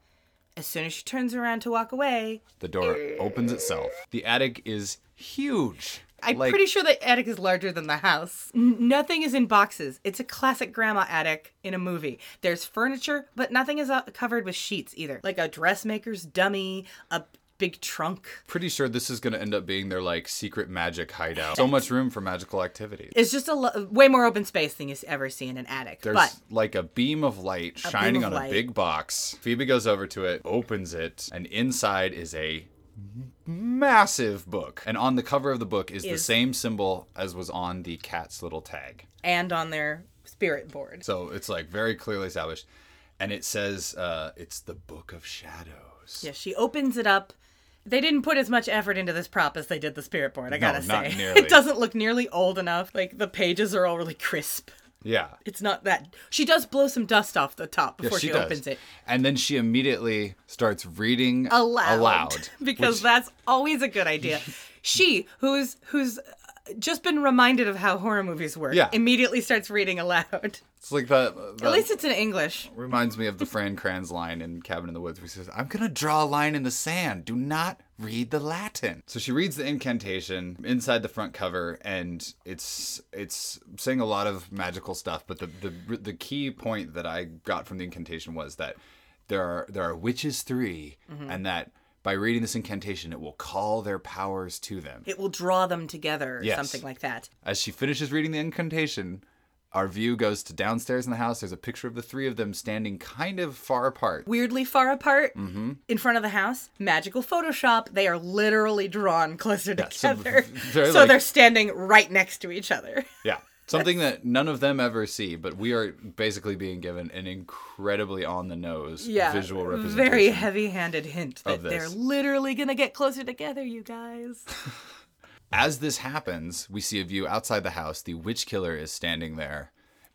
Speaker 1: As soon as she turns around to walk away,
Speaker 2: the door opens itself. The attic is huge.
Speaker 1: I'm
Speaker 2: Like,
Speaker 1: pretty sure the attic is larger than the house. N- nothing is in boxes. It's a classic grandma attic in a movie. There's furniture, but nothing is uh, covered with sheets either. Like a dressmaker's dummy, a big trunk.
Speaker 2: pretty sure this is going to end up being their like secret magic hideout. So much room for magical activities.
Speaker 1: It's just a lo- way more open space than you ever see in an attic.
Speaker 2: There's
Speaker 1: but
Speaker 2: like a beam of light shining
Speaker 1: of
Speaker 2: on
Speaker 1: light.
Speaker 2: a big box. Phoebe goes over to it, opens it, and inside is a massive book. And on the cover of the book is, the same symbol as was on the cat's little tag.
Speaker 1: and on their spirit board.
Speaker 2: So it's like very clearly established. And it says uh, it's the Book of Shadows.
Speaker 1: Yeah, she opens it up. They didn't put as much effort into this prop as they did the spirit board, I
Speaker 2: No,
Speaker 1: gotta say. <laughs> It doesn't look nearly old enough. Like the pages are all really crisp.
Speaker 2: Yeah.
Speaker 1: It's not that. She does blow some dust off the top
Speaker 2: Yeah,
Speaker 1: before she, opens it.
Speaker 2: And then she immediately starts reading
Speaker 1: Aloud.
Speaker 2: aloud <laughs>
Speaker 1: because
Speaker 2: which-
Speaker 1: that's always a good idea. <laughs> she, who's who's just been reminded of how horror movies work,
Speaker 2: Yeah.
Speaker 1: immediately starts reading aloud.
Speaker 2: it's like that.
Speaker 1: At least it's in English.
Speaker 2: reminds me of the Fran Kranz line in Cabin in the Woods where he says, I'm going to draw a line in the sand. Do not read the Latin. So she reads the incantation inside the front cover and it's it's saying a lot of magical stuff, but the the the key point that I got from the incantation was that there are there are witches 3
Speaker 1: Mm-hmm.
Speaker 2: and that by reading this incantation it will call their powers to them.
Speaker 1: It will draw them together,
Speaker 2: Yes.
Speaker 1: something like that.
Speaker 2: As she finishes reading the incantation, our view goes to downstairs in the house. There's a picture of the three of them standing kind of far apart.
Speaker 1: Weirdly far apart
Speaker 2: Mm-hmm.
Speaker 1: in front of the house. Magical Photoshop. They are literally drawn closer
Speaker 2: so
Speaker 1: together. <laughs>
Speaker 2: very
Speaker 1: so
Speaker 2: like-
Speaker 1: they're standing right next to each other.
Speaker 2: Yeah. Something that none of them ever see, but we are basically being given an incredibly on the nose
Speaker 1: yeah,
Speaker 2: visual representation.
Speaker 1: very heavy-handed hint that they're literally gonna get closer together, you guys. <laughs>
Speaker 2: As this happens, we see a view outside the house. The witch killer is standing there.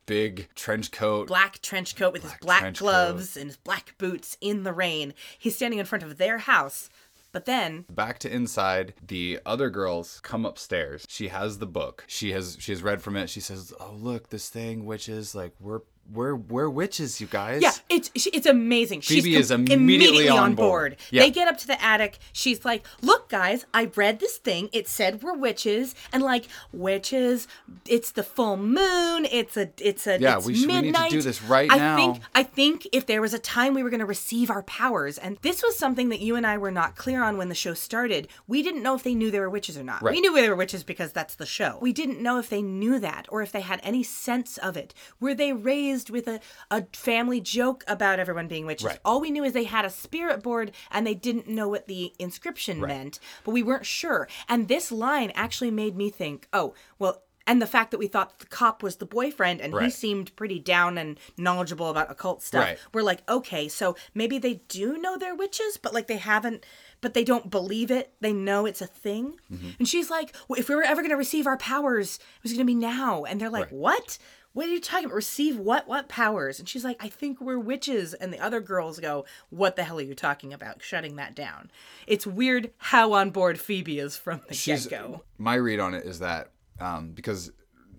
Speaker 2: Big trench coat.
Speaker 1: Black trench coat with his black gloves and his black boots in the rain. He's standing in front of their house, but then
Speaker 2: Back to inside, the other girls come upstairs. She has the book. She has she has read from it. She says, "Oh, look, this thing witches like we're we're we're witches, you guys."
Speaker 1: Yeah, it's it's amazing.
Speaker 2: Phoebe
Speaker 1: She's
Speaker 2: is
Speaker 1: com-
Speaker 2: immediately on
Speaker 1: on
Speaker 2: board.
Speaker 1: board.
Speaker 2: Yeah.
Speaker 1: They get up to the attic. She's like, "Look, guys, I read this thing. It said we're witches, and like witches, it's the full moon. It's a it's a
Speaker 2: Yeah,
Speaker 1: it's
Speaker 2: we should- we need to
Speaker 1: midnight.
Speaker 2: do this right
Speaker 1: I
Speaker 2: now."
Speaker 1: think I think if there was a time we were going to receive our powers, and this was something that you and I were not clear on when the show started. We didn't know if they knew they were witches or not.
Speaker 2: Right.
Speaker 1: We knew they were witches because that's the show. We didn't know if they knew that or if they had any sense of it. Were they raised with a, a family joke about everyone being witches?
Speaker 2: Right.
Speaker 1: All we knew is they had a spirit board and they didn't know what the inscription meant, but we weren't sure. And this line actually made me think, oh, well, And the fact that we thought the cop was the boyfriend and he seemed pretty down and knowledgeable about occult stuff.
Speaker 2: Right.
Speaker 1: We're like, okay, so maybe they do know they're witches, but like they haven't, but they don't believe it. They know it's a thing.
Speaker 2: Mm-hmm.
Speaker 1: And she's like, well, if we were ever going to receive our powers, it was going to be now. And they're like,
Speaker 2: Right.
Speaker 1: what? What are you talking about? Receive what? What powers? And she's like, I think we're witches. And the other girls go, What the hell are you talking about? Shutting that down. It's weird how on board Phoebe is from the
Speaker 2: She's
Speaker 1: get go.
Speaker 2: my read on it is that um, because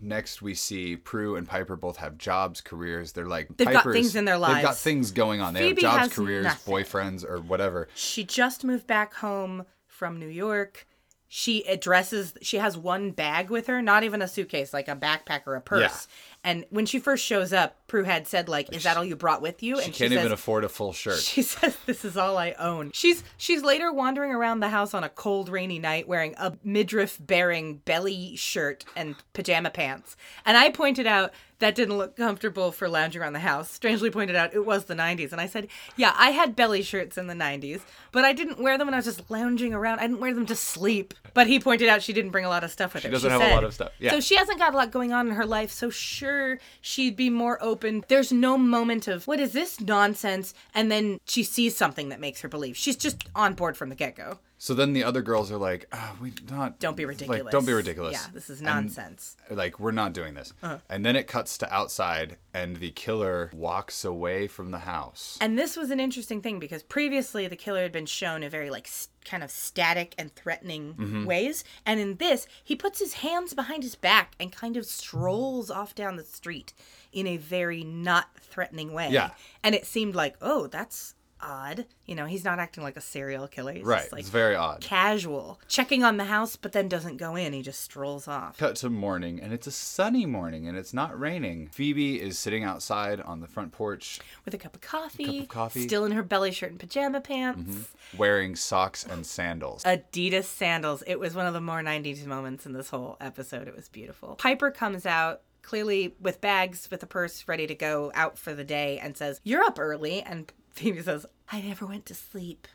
Speaker 2: next we see Prue and Piper both have jobs, careers. They're like
Speaker 1: They've got
Speaker 2: Piper's-
Speaker 1: things in their lives.
Speaker 2: They've got things going on. They
Speaker 1: Phoebe
Speaker 2: have jobs, careers,
Speaker 1: nothing.
Speaker 2: boyfriends, or whatever.
Speaker 1: She just moved back home from New York. She addresses, she has one bag with her, not even a suitcase, like a backpack or a purse. And when she first shows up, Prue had said, like, is that all you brought with you?
Speaker 2: She
Speaker 1: and
Speaker 2: can't
Speaker 1: she
Speaker 2: even afford a full shirt.
Speaker 1: She <laughs> says this is all I own. She's she's later wandering around the house on a cold rainy night wearing a midriff bearing belly shirt and pajama pants. And I pointed out that didn't look comfortable for lounging around the house. Strangely pointed out it was the 90s and I said, "Yeah, I had belly shirts in the 90s, but I didn't wear them when I was just lounging around. I didn't wear them to sleep." But he pointed out she didn't bring a lot of stuff with her.
Speaker 2: She doesn't have a lot of stuff. Yeah.
Speaker 1: So she hasn't got a lot going on in her life, so sure she'd be more open. There's no moment of what is this nonsense, and then she sees something that makes her believe. She's just on board from the get go.
Speaker 2: So then the other girls are like, ah, we not
Speaker 1: Don't be ridiculous.
Speaker 2: Like, don't be ridiculous.
Speaker 1: Yeah, this is
Speaker 2: And,
Speaker 1: nonsense.
Speaker 2: like we're not doing this.
Speaker 1: Uh-huh.
Speaker 2: And then it cuts to outside, and the killer walks away from the house.
Speaker 1: And this was an interesting thing because previously the killer had been shown in very like s- kind of static and threatening
Speaker 2: Mm-hmm.
Speaker 1: ways, and in this he puts his hands behind his back and kind of strolls off down the street in a very not threatening way.
Speaker 2: Yeah.
Speaker 1: And it seemed like, oh, that's odd. You know, he's not acting like a serial killer. He's
Speaker 2: right.
Speaker 1: like
Speaker 2: it's very odd.
Speaker 1: casual, checking on the house, but then doesn't go in. He just strolls off.
Speaker 2: Cut to morning, and it's a sunny morning, and it's not raining. Phoebe is sitting outside on the front porch,
Speaker 1: with a cup of coffee, Cup of
Speaker 2: coffee.
Speaker 1: still in her belly shirt and pajama pants. Mm-hmm.
Speaker 2: wearing socks and sandals.
Speaker 1: Adidas sandals. It was one of the more 90s moments in this whole episode. It was beautiful. Piper comes out clearly with bags, with a purse, ready to go out for the day, and says, You're up early. And Phoebe says, I never went to sleep.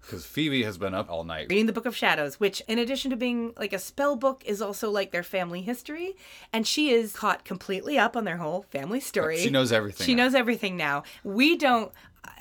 Speaker 2: Because Phoebe has been up all night.
Speaker 1: Reading the Book of Shadows, which, in addition to being like a spell book, is also like their family history. And she is caught completely up on their whole family story.
Speaker 2: She knows everything
Speaker 1: She
Speaker 2: now.
Speaker 1: knows everything now. We don't.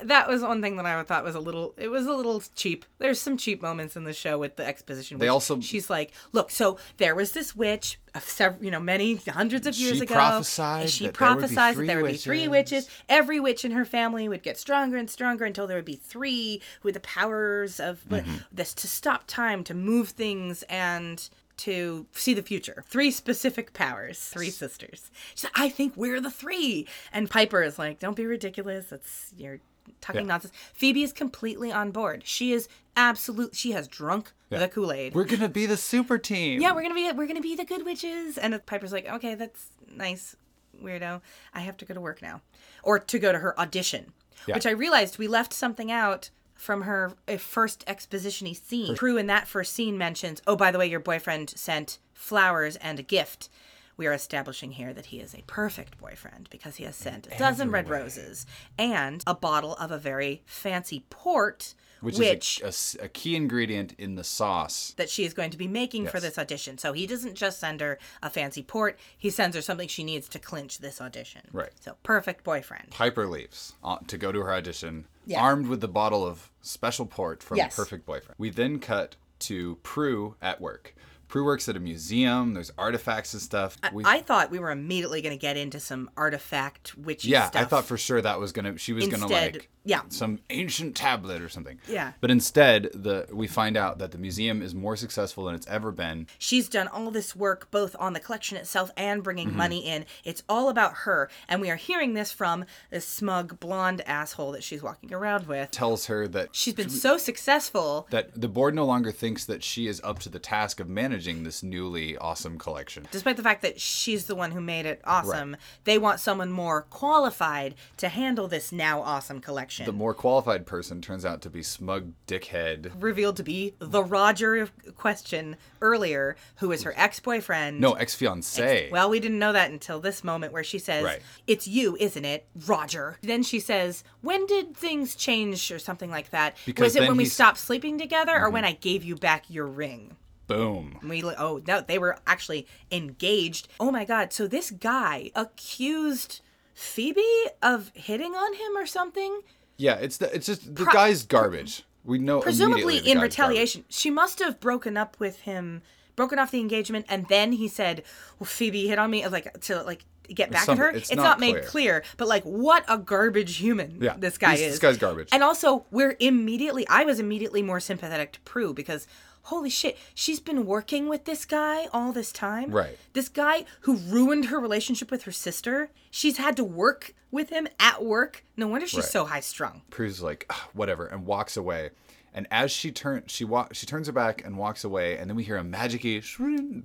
Speaker 1: That was one thing that I thought was a little. It was a little cheap. There's some cheap moments in the show with the exposition.
Speaker 2: They also-
Speaker 1: She's like, look, so there was this witch, of several, you know, many hundreds of years
Speaker 2: She
Speaker 1: ago.
Speaker 2: prophesied
Speaker 1: she prophesied that there would be three
Speaker 2: witches.
Speaker 1: witches. Every witch in her family would get stronger and stronger until there would be three with the powers of
Speaker 2: Mm-hmm.
Speaker 1: this to stop time, to move things, and to see the future. Three specific powers. Three sisters. She's like, I think we're the three. And Piper is like, Don't be ridiculous. That's you're talking
Speaker 2: Yeah.
Speaker 1: nonsense. Phoebe is completely on board. She is absolute. She has drunk the Kool Aid.
Speaker 2: We're gonna be the super team.
Speaker 1: Yeah, we're gonna be we're gonna be the good witches. And Piper's like, okay, that's nice, weirdo. I have to go to work now, or to go to her audition.
Speaker 2: Yeah.
Speaker 1: Which I realized we left something out from her uh, first exposition-y scene. Prue in that first scene mentions, oh, by the way, your boyfriend sent flowers and a gift. We are establishing here that he is a perfect boyfriend because he has sent a dozen red roses and a bottle of a very fancy port,
Speaker 2: which,
Speaker 1: which
Speaker 2: is a key ingredient in the sauce.
Speaker 1: that she is going to be making for this audition. So he doesn't just send her a fancy port, he sends her something she needs to clinch this audition.
Speaker 2: Right.
Speaker 1: So perfect boyfriend.
Speaker 2: Piper leaves uh, to go to her audition,
Speaker 1: Yeah.
Speaker 2: armed with the bottle of special port from
Speaker 1: Yes.
Speaker 2: Perfect Boyfriend. We then cut to Prue at work. Prue works at a museum. There's artifacts and stuff. We,
Speaker 1: I thought we were immediately going to get into some artifact witchy
Speaker 2: yeah,
Speaker 1: stuff.
Speaker 2: I thought for sure that was gonna. She was gonna like
Speaker 1: yeah.
Speaker 2: some ancient tablet or something.
Speaker 1: Yeah.
Speaker 2: But instead, the we find out that the museum is more successful than it's ever been.
Speaker 1: She's done all this work both on the collection itself and bringing
Speaker 2: Mm-hmm.
Speaker 1: money in. It's all about her. And we are hearing this from this smug blonde asshole that she's walking around with.
Speaker 2: Tells her that
Speaker 1: She's been so successful
Speaker 2: that the board no longer thinks that she is up to the task of managing this newly awesome collection.
Speaker 1: despite the fact that she's the one who made it awesome, they want someone more qualified to handle this now awesome collection.
Speaker 2: The more qualified person turns out to be smug dickhead.
Speaker 1: Revealed to be the Roger question earlier, who is her ex boyfriend.
Speaker 2: No, ex fiance.
Speaker 1: Well, we didn't know that until this moment where she says,
Speaker 2: Right.
Speaker 1: It's you, isn't it, Roger? Then she says, When did things change or something like that?
Speaker 2: Because
Speaker 1: Was it when we
Speaker 2: Mm-hmm.
Speaker 1: stopped sleeping together or when I gave you back your ring?
Speaker 2: Boom.
Speaker 1: We oh no, they were actually engaged. Oh my god! So this guy accused Phoebe of hitting on him or something.
Speaker 2: Yeah, it's the it's just the guy's garbage. We know
Speaker 1: Presumably in retaliation. She must have broken up with him, broken off the engagement, and then he said, "Well, Phoebe hit on me," like to like get back
Speaker 2: some-
Speaker 1: at her.
Speaker 2: it's
Speaker 1: It's,
Speaker 2: not
Speaker 1: not, made
Speaker 2: clear.
Speaker 1: clear, but like what a garbage human
Speaker 2: Yeah,
Speaker 1: this guy is.
Speaker 2: this guy's garbage.
Speaker 1: And also, we're immediately. I was immediately more sympathetic to Prue because. Holy shit, she's been working with this guy all this time.
Speaker 2: Right.
Speaker 1: This guy who ruined her relationship with her sister. She's had to work with him at work. No wonder she's
Speaker 2: Right.
Speaker 1: so high strung.
Speaker 2: Prue's like whatever and walks away. And as she turns, she wa- she turns her back and walks away. And then we hear a magicy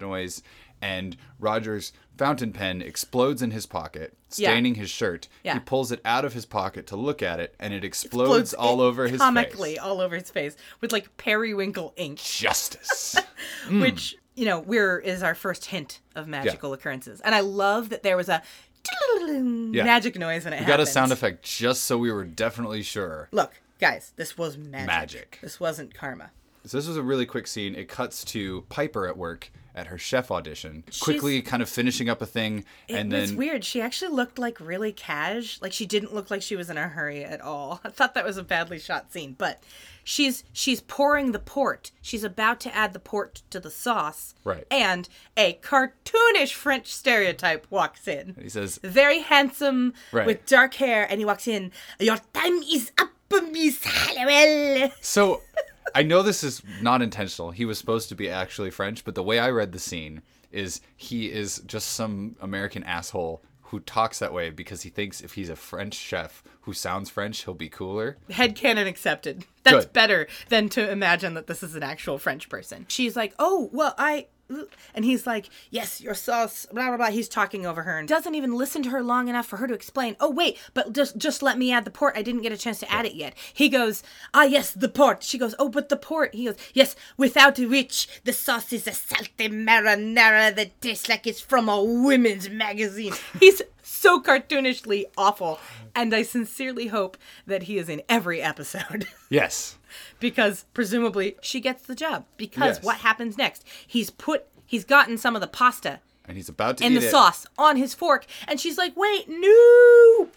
Speaker 2: noise, and Roger's fountain pen explodes in his pocket,
Speaker 1: Yeah.
Speaker 2: staining his shirt.
Speaker 1: Yeah.
Speaker 2: He pulls it out of his pocket to look at it, and it explodes, all over his face.
Speaker 1: comically
Speaker 2: face.
Speaker 1: all over his face with like periwinkle ink
Speaker 2: Justice. <laughs>
Speaker 1: which you know we're is our first hint of magical occurrences and i love that there was a <laughs> magic noise when it
Speaker 2: we got a sound effect just so we were definitely sure.
Speaker 1: look guys this was magic.
Speaker 2: Magic.
Speaker 1: this wasn't karma
Speaker 2: So this was a really quick scene. It cuts to Piper at work at her chef audition, quickly kind of finishing up a thing,
Speaker 1: it
Speaker 2: and then
Speaker 1: weird she actually looked like really cash like she didn't look like she was in a hurry at all <laughs> i thought that was a badly shot scene but she's she's pouring the port she's about to add the port to the sauce
Speaker 2: Right.
Speaker 1: and a cartoonish french stereotype walks in
Speaker 2: he says,
Speaker 1: very handsome
Speaker 2: Right.
Speaker 1: with dark hair, and he walks in. Your time is up, Miss Halliwell.
Speaker 2: So <laughs> I know this is not intentional. He was supposed to be actually French, but the way I read the scene is he is just some American asshole who talks that way because he thinks if he's a French chef who sounds French, he'll be cooler.
Speaker 1: Head Headcanon accepted. That's
Speaker 2: Good.
Speaker 1: better than to imagine that this is an actual French person. She's like, oh, well, I. And he's like, yes, your sauce, blah, blah, blah. He's talking over her and doesn't even listen to her long enough for her to explain, oh, wait, but just just let me add the port. I didn't get a chance to add it yet. He goes, ah, yes, the port. She goes, oh, but the port. He goes, yes, without which the sauce is a salty marinara that tastes like it's from a women's magazine. He's so cartoonishly awful. And I sincerely hope that he is in every episode. <laughs>
Speaker 2: Yes.
Speaker 1: because presumably she gets the job. Because
Speaker 2: Yes.
Speaker 1: what happens next? He's put, he's gotten some of the pasta
Speaker 2: And he's about to
Speaker 1: and the
Speaker 2: it.
Speaker 1: sauce on his fork, and she's like, "Wait, no!"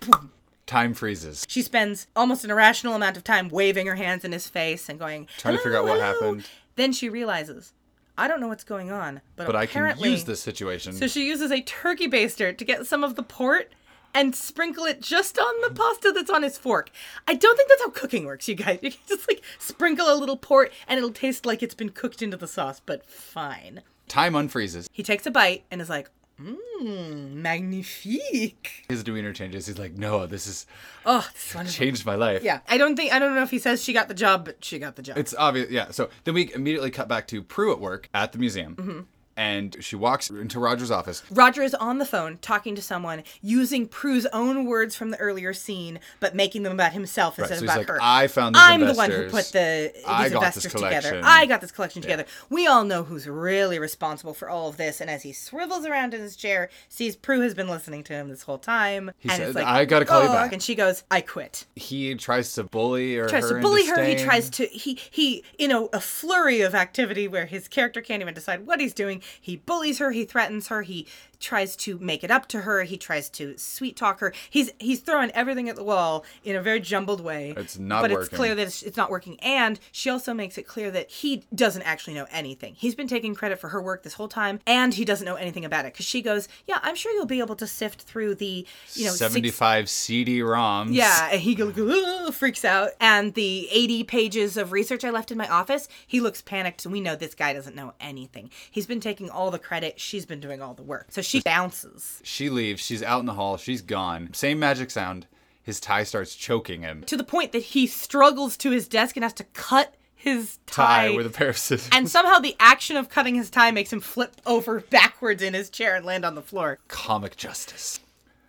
Speaker 2: Time freezes.
Speaker 1: She spends almost an irrational amount of time waving her hands in his face and going,
Speaker 2: Trying to figure out what happened.
Speaker 1: Then she realizes, I don't know what's going on, but,
Speaker 2: But I can use this situation.
Speaker 1: So she uses a turkey baster to get some of the port and sprinkle it just on the pasta that's on his fork. I don't think that's how cooking works, you guys. <laughs> You can just like sprinkle a little port and it'll taste like it's been cooked into the sauce, but fine.
Speaker 2: Time unfreezes.
Speaker 1: He takes a bite and is like, mmm, magnifique.
Speaker 2: His demeanor changes. He's like, no, this has
Speaker 1: Oh, this is
Speaker 2: changed my life.
Speaker 1: Yeah, I don't think, I don't know if he says she got the job, but she got the job.
Speaker 2: It's obvious, yeah. So then we immediately cut back to Prue at work at the museum,
Speaker 1: Mm-hmm.
Speaker 2: And she walks into Roger's office.
Speaker 1: Roger is on the phone talking to someone using Prue's own words from the earlier scene, but making them about himself
Speaker 2: Right,
Speaker 1: instead
Speaker 2: so
Speaker 1: of about
Speaker 2: like,
Speaker 1: her.
Speaker 2: "I found these
Speaker 1: I'm the one who put the these
Speaker 2: I got this
Speaker 1: investors together. I got this collection together. We all know who's really responsible for all of this. And as he swivels around in his chair, sees Prue has been listening to him this whole time.
Speaker 2: He
Speaker 1: and it's like,
Speaker 2: "I gotta call you back."
Speaker 1: And she goes, "I quit."
Speaker 2: He tries to bully her.
Speaker 1: tries to bully her. He tries to he he you know a flurry of activity where his character can't even decide what he's doing. He bullies her. He threatens her. He tries to make it up to her. He tries to sweet talk her. He's he's throwing everything at the wall in a very jumbled way.
Speaker 2: It's not
Speaker 1: But it's clear that it's, it's not working. And she also makes it clear that he doesn't actually know anything. He's been taking credit for her work this whole time, and he doesn't know anything about it. Because she goes, "Yeah, I'm sure you'll be able to sift through the you know six-
Speaker 2: 75 CD-ROMs.
Speaker 1: yeah, and he goes, "Ugh," freaks out. And the 80 pages of research I left in my office, he looks panicked. And we know this guy doesn't know anything. He's been taking all the credit. She's been doing all the work. So she bounces
Speaker 2: She leaves. She's out in the hall. She's gone. Same magic sound. His tie starts choking him.
Speaker 1: to the point that he struggles to his desk and has to cut his tie.
Speaker 2: Tie with a pair of scissors.
Speaker 1: and somehow the action of cutting his tie makes him flip over backwards in his chair and land on the floor.
Speaker 2: Comic justice.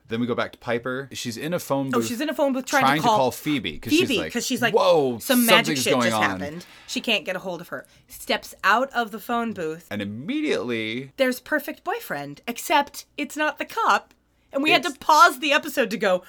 Speaker 2: Then we go back to Piper. She's in a phone
Speaker 1: oh,
Speaker 2: booth.
Speaker 1: Oh, she's in a phone booth trying,
Speaker 2: trying
Speaker 1: to
Speaker 2: to
Speaker 1: call,
Speaker 2: call Phoebe, 'cause she's
Speaker 1: Phoebe
Speaker 2: like,
Speaker 1: because she's like,
Speaker 2: "Whoa,
Speaker 1: some magic shit just
Speaker 2: on."
Speaker 1: happened. She can't get a hold of her. Steps out of the phone booth.
Speaker 2: and immediately
Speaker 1: there's perfect boyfriend, except it's not the cop. And we had to pause the episode to go,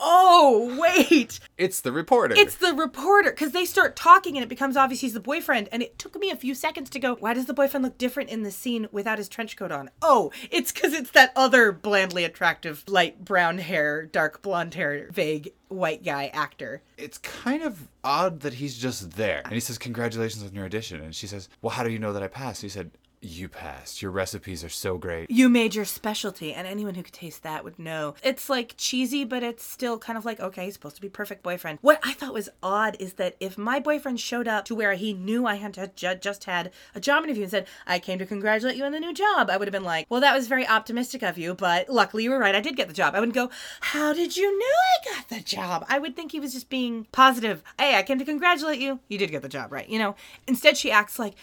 Speaker 1: oh, wait.
Speaker 2: It's the reporter.
Speaker 1: It's the reporter because they start talking and it becomes obvious he's the boyfriend. And it took me a few seconds to go, why does the boyfriend look different in the scene without his trench coat on? Oh, it's because it's that other blandly attractive, light brown hair, dark blonde hair, vague white guy actor.
Speaker 2: it's kind of odd that he's just there. And he says, Congratulations on your audition. And she says, Well, how do you know that I passed? He said, You passed. Your recipes are so great.
Speaker 1: You made your specialty, and anyone who could taste that would know. It's like cheesy, but it's still kind of like, okay, he's supposed to be perfect boyfriend. What I thought was odd is that if my boyfriend showed up to where he knew I had ju- just had a job interview and said, I came to congratulate you on the new job, I would have been like, well, that was very optimistic of you, but luckily you were right, I did get the job. I wouldn't go, how did you know I got the job? I would think he was just being positive. Hey, I came to congratulate you. You did get the job, right? You know? Instead, she acts like,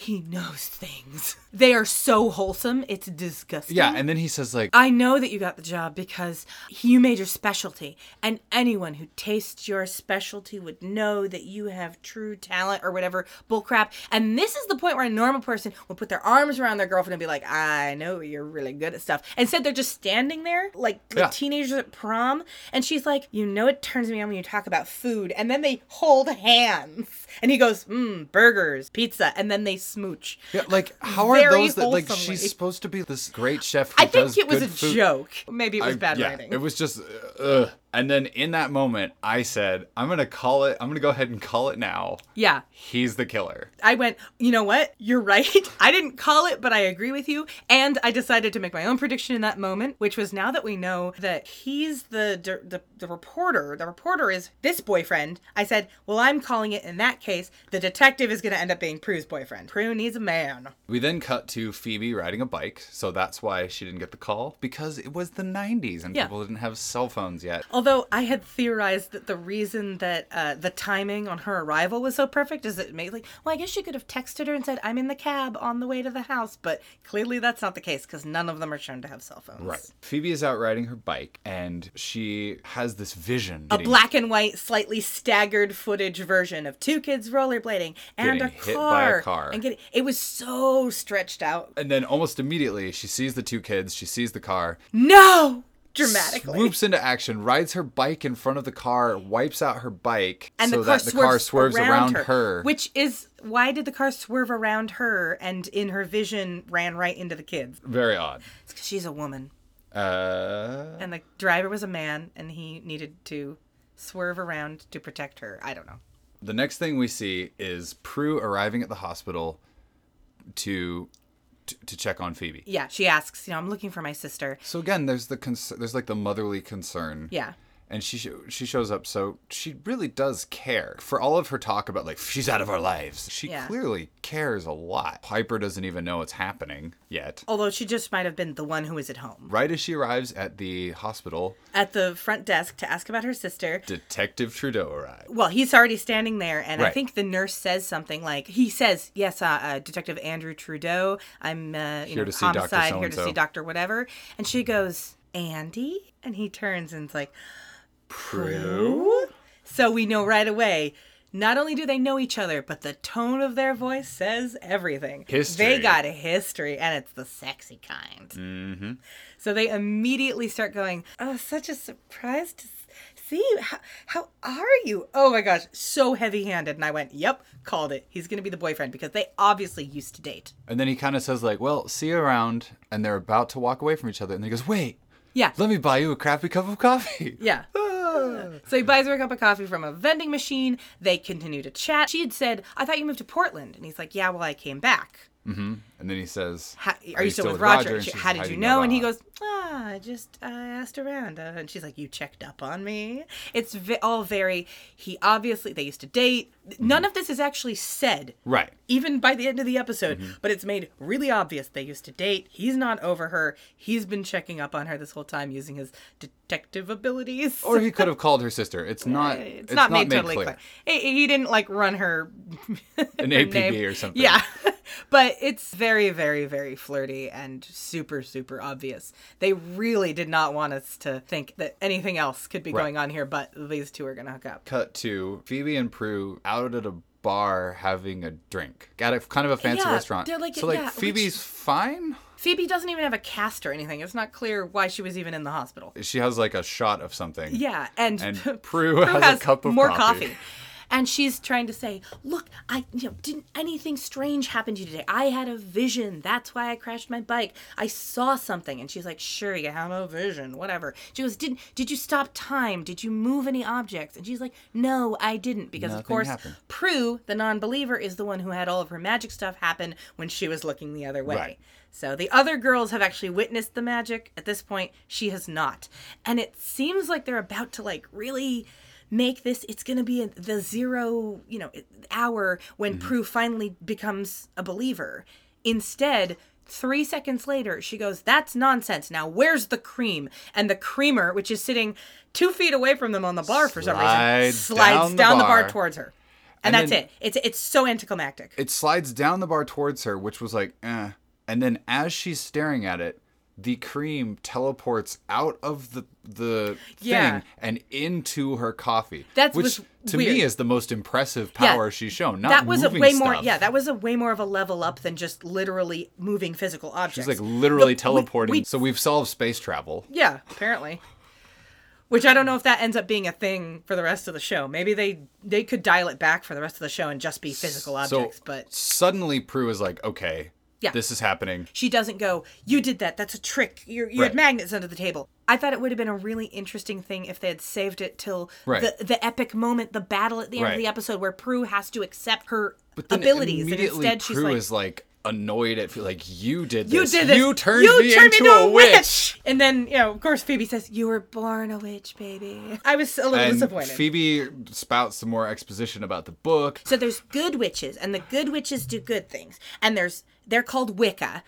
Speaker 1: he knows things. They are so wholesome. It's disgusting.
Speaker 2: Yeah. And then he says, like,
Speaker 1: I know that you got the job because you made your specialty, and anyone who tastes your specialty would know that you have true talent or whatever bullcrap. And this is the point where a normal person would put their arms around their girlfriend and be like, I know you're really good at stuff. Instead, they're just standing there like
Speaker 2: Yeah.
Speaker 1: teenagers at prom, and she's like, You know, it turns me on when you talk about food. And then they hold hands, and he goes, Mmm, burgers, pizza, and then they smooch.
Speaker 2: Yeah, like how are
Speaker 1: Very
Speaker 2: those that like
Speaker 1: wholesomely.
Speaker 2: she's supposed to be this great chef? Who
Speaker 1: I think
Speaker 2: does
Speaker 1: it was
Speaker 2: good
Speaker 1: a
Speaker 2: food?
Speaker 1: joke. Maybe it was
Speaker 2: I-
Speaker 1: bad
Speaker 2: yeah,
Speaker 1: writing.
Speaker 2: It was just, uh, ugh. And then in that moment, I said, I'm gonna call it. I'm gonna go ahead and call it now.
Speaker 1: yeah.
Speaker 2: He's the killer.
Speaker 1: I went, you know what? You're right. <laughs> I didn't call it, but I agree with you. And I decided to make my own prediction in that moment, which was now that we know that he's the the, the reporter, the reporter is this boyfriend. I said, well, I'm calling it in that case, the detective is going to end up being Prue's boyfriend. Prue needs a man.
Speaker 2: We then cut to Phoebe riding a bike, so that's why she didn't get the call because it was the 90s and
Speaker 1: Yeah.
Speaker 2: people didn't have cell phones yet.
Speaker 1: Oh, Although I had theorized that the reason that uh, the timing on her arrival was so perfect is it made like, well, I guess she could have texted her and said, I'm in the cab on the way to the house. But clearly that's not the case because none of them are shown to have cell phones.
Speaker 2: Right. Phoebe is out riding her bike and she has this vision.
Speaker 1: a black and white, slightly staggered footage version of two kids rollerblading and a
Speaker 2: hit
Speaker 1: car.
Speaker 2: by a car.
Speaker 1: And getting it was so stretched out.
Speaker 2: And then almost immediately, she sees the two kids, she sees the car,
Speaker 1: No, dramatically.
Speaker 2: swoops into action, rides her bike in front of the car, wipes out her bike
Speaker 1: and
Speaker 2: so
Speaker 1: the car
Speaker 2: that the
Speaker 1: swerves,
Speaker 2: car swerves around, her.
Speaker 1: Which is why did the car swerve around her and in her vision ran right into the kids?
Speaker 2: Very odd.
Speaker 1: It's because she's a woman
Speaker 2: Uh,
Speaker 1: and the driver was a man and he needed to swerve around to protect her. I don't know.
Speaker 2: the next thing we see is Prue arriving at the hospital to to, to check on Phoebe.
Speaker 1: Yeah, she asks, you know, I'm looking for my sister.
Speaker 2: So again, there's the cons- there's like the motherly concern.
Speaker 1: Yeah.
Speaker 2: And she sh- she shows up, so she really does care. For all of her talk about like she's out of our lives, she
Speaker 1: Yeah.
Speaker 2: clearly cares a lot. Piper doesn't even know what's happening yet.
Speaker 1: Although she just might have been the one who was at home.
Speaker 2: Right as she arrives at the hospital,
Speaker 1: At the front desk to ask about her sister.
Speaker 2: Detective Trudeau arrives.
Speaker 1: Well, he's already standing there, and I think the nurse says something like, he says, yes, uh, uh, Detective Andrew Trudeau, I'm, uh, you
Speaker 2: Here
Speaker 1: know,
Speaker 2: to see Dr.
Speaker 1: homicide, here to see Dr. whatever. And she goes, Andy? And he turns and it's like,
Speaker 2: Prue.
Speaker 1: so we know right away. Not only do they know each other, but the tone of their voice says everything.
Speaker 2: History.
Speaker 1: They got a history, and it's the sexy kind.
Speaker 2: Mm-hmm.
Speaker 1: So they immediately start going, Oh, such a surprise to see you. How, how are you? Oh my gosh, so heavy handed. And I went, Yep, called it. He's going to be the boyfriend because they obviously used to date.
Speaker 2: And then he kind of says like, "Well, see you around," and they're about to walk away from each other, and he goes, "Wait,
Speaker 1: Yeah.
Speaker 2: let me buy you a crappy cup of coffee." <laughs>
Speaker 1: Yeah. Ah. So he buys her a cup of coffee from a vending machine. They continue to chat. She had said, I thought you moved to Portland. And he's like, Yeah, well, I came back.
Speaker 2: And then he says,
Speaker 1: How, are, you still, with Roger?
Speaker 2: And
Speaker 1: She- How did you
Speaker 2: it
Speaker 1: know? And he goes, Ah, I just I asked around. Uh, and she's like, You checked up on me. It's vi- all very. He obviously they used to date. None of this is actually said,
Speaker 2: "Right."
Speaker 1: even by the end of the episode.
Speaker 2: Mm-hmm.
Speaker 1: But it's made really obvious they used to date. He's not over her. He's been checking up on her this whole time using his detective abilities.
Speaker 2: Or he could <laughs> have called her sister. It's eh, not.
Speaker 1: it's, not, made, totally clear. He, he didn't like run her <laughs>
Speaker 2: An
Speaker 1: her
Speaker 2: APB
Speaker 1: name.
Speaker 2: or something.
Speaker 1: Yeah. <laughs> but it's very, very, very flirty and super, super obvious. They really did not want us to think that anything else could be
Speaker 2: Right.
Speaker 1: going on here, but these two are going to hook up.
Speaker 2: Cut to Phoebe and Prue out at a bar having a drink at a kind of a fancy
Speaker 1: Yeah,
Speaker 2: restaurant.
Speaker 1: they're like-
Speaker 2: so like
Speaker 1: yeah, which-
Speaker 2: Phoebe's fine.
Speaker 1: Phoebe doesn't even have a cast or anything. It's not clear why she was even in the hospital.
Speaker 2: She has like a shot of something.
Speaker 1: Yeah, and,
Speaker 2: And <laughs> Prue has a cup of
Speaker 1: more
Speaker 2: coffee. <laughs>
Speaker 1: And she's trying to say, "Look, I you know didn't anything strange happen to you today? I had a vision. That's why I crashed my bike. I saw something." And she's like, "Sure, you have a vision, whatever." She goes, "Did did you stop time? Did you move any objects?" And she's like, "No, I didn't because of course
Speaker 2: happened.
Speaker 1: Prue, the non-believer, is the one who had all of her magic stuff happen when she was looking the other way."
Speaker 2: Right.
Speaker 1: So the other girls have actually witnessed the magic. At this point, she has not. And it seems like they're about to like really make this it's going to be the zero, you know, hour when
Speaker 2: Mm-hmm.
Speaker 1: Prue finally becomes a believer. Instead, 3 seconds later, she goes, "That's nonsense. Now, where's the cream?" And the creamer, which is sitting 2 feet away from them on the bar for some reason,
Speaker 2: Slides down
Speaker 1: down,
Speaker 2: the
Speaker 1: the, bar.
Speaker 2: bar.
Speaker 1: towards her. And,
Speaker 2: And
Speaker 1: that's it. It's it's so anticlimactic.
Speaker 2: It slides down the bar towards her, which was like, eh. And then as she's staring at it, the cream teleports out of the the
Speaker 1: Yeah.
Speaker 2: thing and into her coffee.
Speaker 1: That's
Speaker 2: which to
Speaker 1: weird.
Speaker 2: me is the most impressive
Speaker 1: Yeah.
Speaker 2: power she's shown. Not
Speaker 1: that was a way more yeah that was a way more of a level up than just literally moving physical objects
Speaker 2: She's like literally
Speaker 1: we-
Speaker 2: teleporting.
Speaker 1: we-
Speaker 2: so we've solved space travel.
Speaker 1: yeah apparently which i don't know if that ends up being a thing for the rest of the show maybe they they could dial it back for the rest of the show and just be physical objects
Speaker 2: so
Speaker 1: but
Speaker 2: suddenly Prue is like, okay,
Speaker 1: Yeah.
Speaker 2: this is happening.
Speaker 1: she doesn't go you did that that's a trick You're, you
Speaker 2: Right.
Speaker 1: had magnets under the table i thought it would have been a really interesting thing if they had saved it till
Speaker 2: Right.
Speaker 1: the, the epic moment the battle at the end
Speaker 2: Right.
Speaker 1: of the episode where prue has to accept her
Speaker 2: But then
Speaker 1: abilities and instead she's
Speaker 2: Prue
Speaker 1: like
Speaker 2: is like annoyed at like you did
Speaker 1: You
Speaker 2: this.
Speaker 1: did this.
Speaker 2: You turned
Speaker 1: You
Speaker 2: me
Speaker 1: turned
Speaker 2: into, a witch.
Speaker 1: And then, you know, of course, Phoebe says, "You were born a witch, baby." I was a little
Speaker 2: And
Speaker 1: disappointed.
Speaker 2: Phoebe spouts some more exposition about the book.
Speaker 1: so there's good witches, and the good witches do good things, and there's they're called Wicca.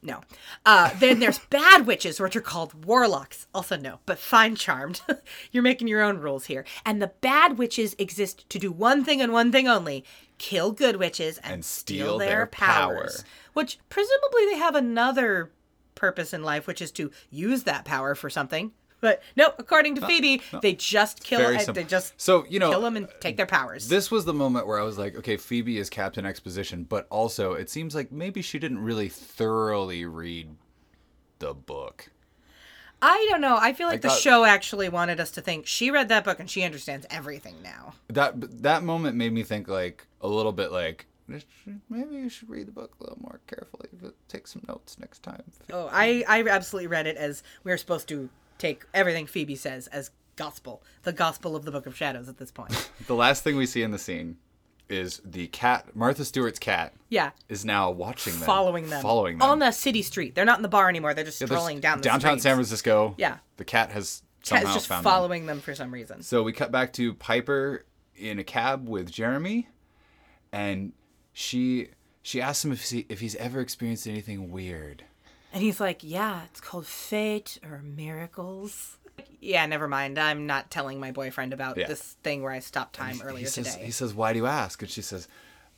Speaker 1: No. Uh, then there's <laughs> bad witches, which are called warlocks. Also, no, but fine charmed. <laughs> You're making your own rules here. And the bad witches exist to do one thing and one thing only kill good witches and,
Speaker 2: And
Speaker 1: steal,
Speaker 2: steal
Speaker 1: their,
Speaker 2: their
Speaker 1: powers.
Speaker 2: power.
Speaker 1: Which presumably they have another purpose in life, which is to use that power for something. But no, according to Phoebe, they just kill.
Speaker 2: Very simple.
Speaker 1: they just
Speaker 2: So, you know,
Speaker 1: kill them and take their powers.
Speaker 2: This was the moment where I was like, okay, Phoebe is Captain Exposition, but also it seems like maybe she didn't really thoroughly read the book.
Speaker 1: I don't know. I feel like the
Speaker 2: thought-
Speaker 1: show actually wanted us to think she read that book and she understands everything now.
Speaker 2: That that moment made me think like a little bit like maybe you should read the book a little more carefully. But take some notes next time.
Speaker 1: Oh, I I absolutely read it as we are supposed to take everything Phoebe says as gospel, the gospel of the Book of Shadows at this point. <laughs>
Speaker 2: The last thing we see in the scene is the cat, Martha Stewart's cat,
Speaker 1: Yeah.
Speaker 2: is now watching them,
Speaker 1: Following them.
Speaker 2: following them
Speaker 1: On the city street. They're not in the bar anymore. They're just
Speaker 2: Yeah,
Speaker 1: strolling down the street.
Speaker 2: downtown
Speaker 1: streets.
Speaker 2: San Francisco.
Speaker 1: Yeah.
Speaker 2: the cat has somehow
Speaker 1: just
Speaker 2: found them.
Speaker 1: following them for some reason.
Speaker 2: So we cut back to Piper in a cab with Jeremy, and she she asks him if he, if he's ever experienced anything weird.
Speaker 1: And he's like, "Yeah, it's called fate or miracles." Yeah, never mind. I'm not telling my boyfriend about
Speaker 2: Yeah.
Speaker 1: this thing where I stopped time
Speaker 2: he
Speaker 1: earlier
Speaker 2: says,
Speaker 1: today.
Speaker 2: He says, "Why do you ask?" And she says,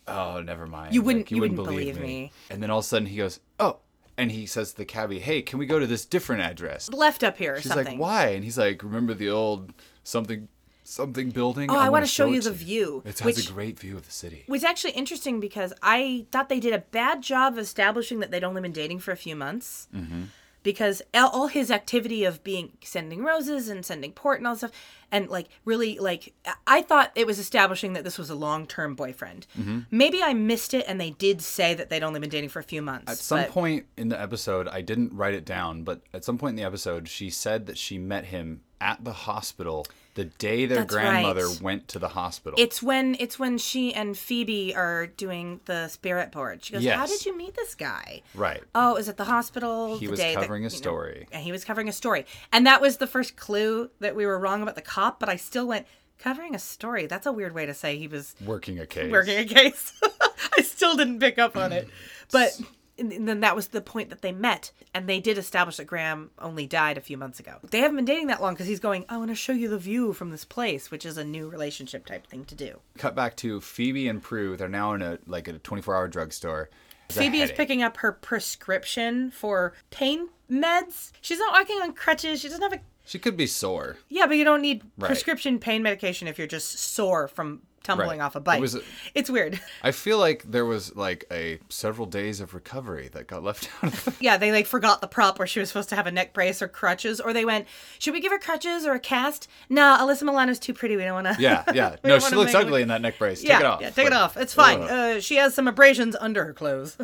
Speaker 2: "Oh, never mind.
Speaker 1: You wouldn't- you wouldn't believe me."
Speaker 2: And then all of a sudden he goes, "Oh." And he says to the cabbie, "Hey, can we go to this different address?"
Speaker 1: Left up here or
Speaker 2: She's
Speaker 1: something.
Speaker 2: like, "Why?" And he's like, "Remember the old something something building?
Speaker 1: Oh, I,
Speaker 2: wanna
Speaker 1: want to show you the view.
Speaker 2: It has
Speaker 1: which
Speaker 2: a great view of the city."
Speaker 1: It was actually interesting because I thought they did a bad job of establishing that they'd only been dating for a few months. Mm-hmm. Because all- all his activity of being sending roses and sending port and all stuff, and like really like I thought it was establishing that this was a long term boyfriend.
Speaker 2: Mm-hmm.
Speaker 1: Maybe I missed it, and they did say that they'd only been dating for a few months.
Speaker 2: At some
Speaker 1: but-
Speaker 2: point in the episode, I didn't write it down, but at some point in the episode, she said that she met him at the hospital the day their
Speaker 1: That's
Speaker 2: grandmother
Speaker 1: right.
Speaker 2: went to the hospital.
Speaker 1: It's when it's when she and Phoebe are doing the spirit board. She goes, "How did you meet this guy?"
Speaker 2: right.
Speaker 1: Oh, is it was at the hospital.
Speaker 2: He
Speaker 1: the
Speaker 2: was
Speaker 1: day that,
Speaker 2: covering a
Speaker 1: you know,
Speaker 2: story.
Speaker 1: and he was covering a story, and that was the first clue that we were wrong about the cop. But I still went covering a story. That's a weird way to say he was
Speaker 2: Working a case.
Speaker 1: working a case. <laughs> I still didn't pick up on it, <clears throat> but. And then that was the point that they met, and they did establish that Grams only died a few months ago. They haven't been dating that long because he's going, "I want to show you the view from this place," which is a new relationship type thing to do.
Speaker 2: Cut back to Phoebe and Prue. They're now in a like a 24-hour drugstore.
Speaker 1: Phoebe is picking up her prescription for pain meds. She's not walking on crutches. She doesn't have a
Speaker 2: She could be sore.
Speaker 1: yeah, but you don't need
Speaker 2: Right.
Speaker 1: prescription pain medication if you're just sore from tumbling
Speaker 2: Right.
Speaker 1: off a bike.
Speaker 2: It was
Speaker 1: it's weird. <laughs>
Speaker 2: I feel like there was like a several days of recovery that got left <laughs> out of.
Speaker 1: Yeah, they like forgot the prop where she was supposed to have a neck brace or crutches, or they went, "Should we give her crutches or a cast?" No, Alyssa Milano's too pretty. We don't want to.
Speaker 2: Yeah, <laughs> yeah. No, she looks ugly in that neck brace.
Speaker 1: Yeah,
Speaker 2: take it off.
Speaker 1: yeah, take it off. It's fine. Uh, she has some abrasions under her clothes.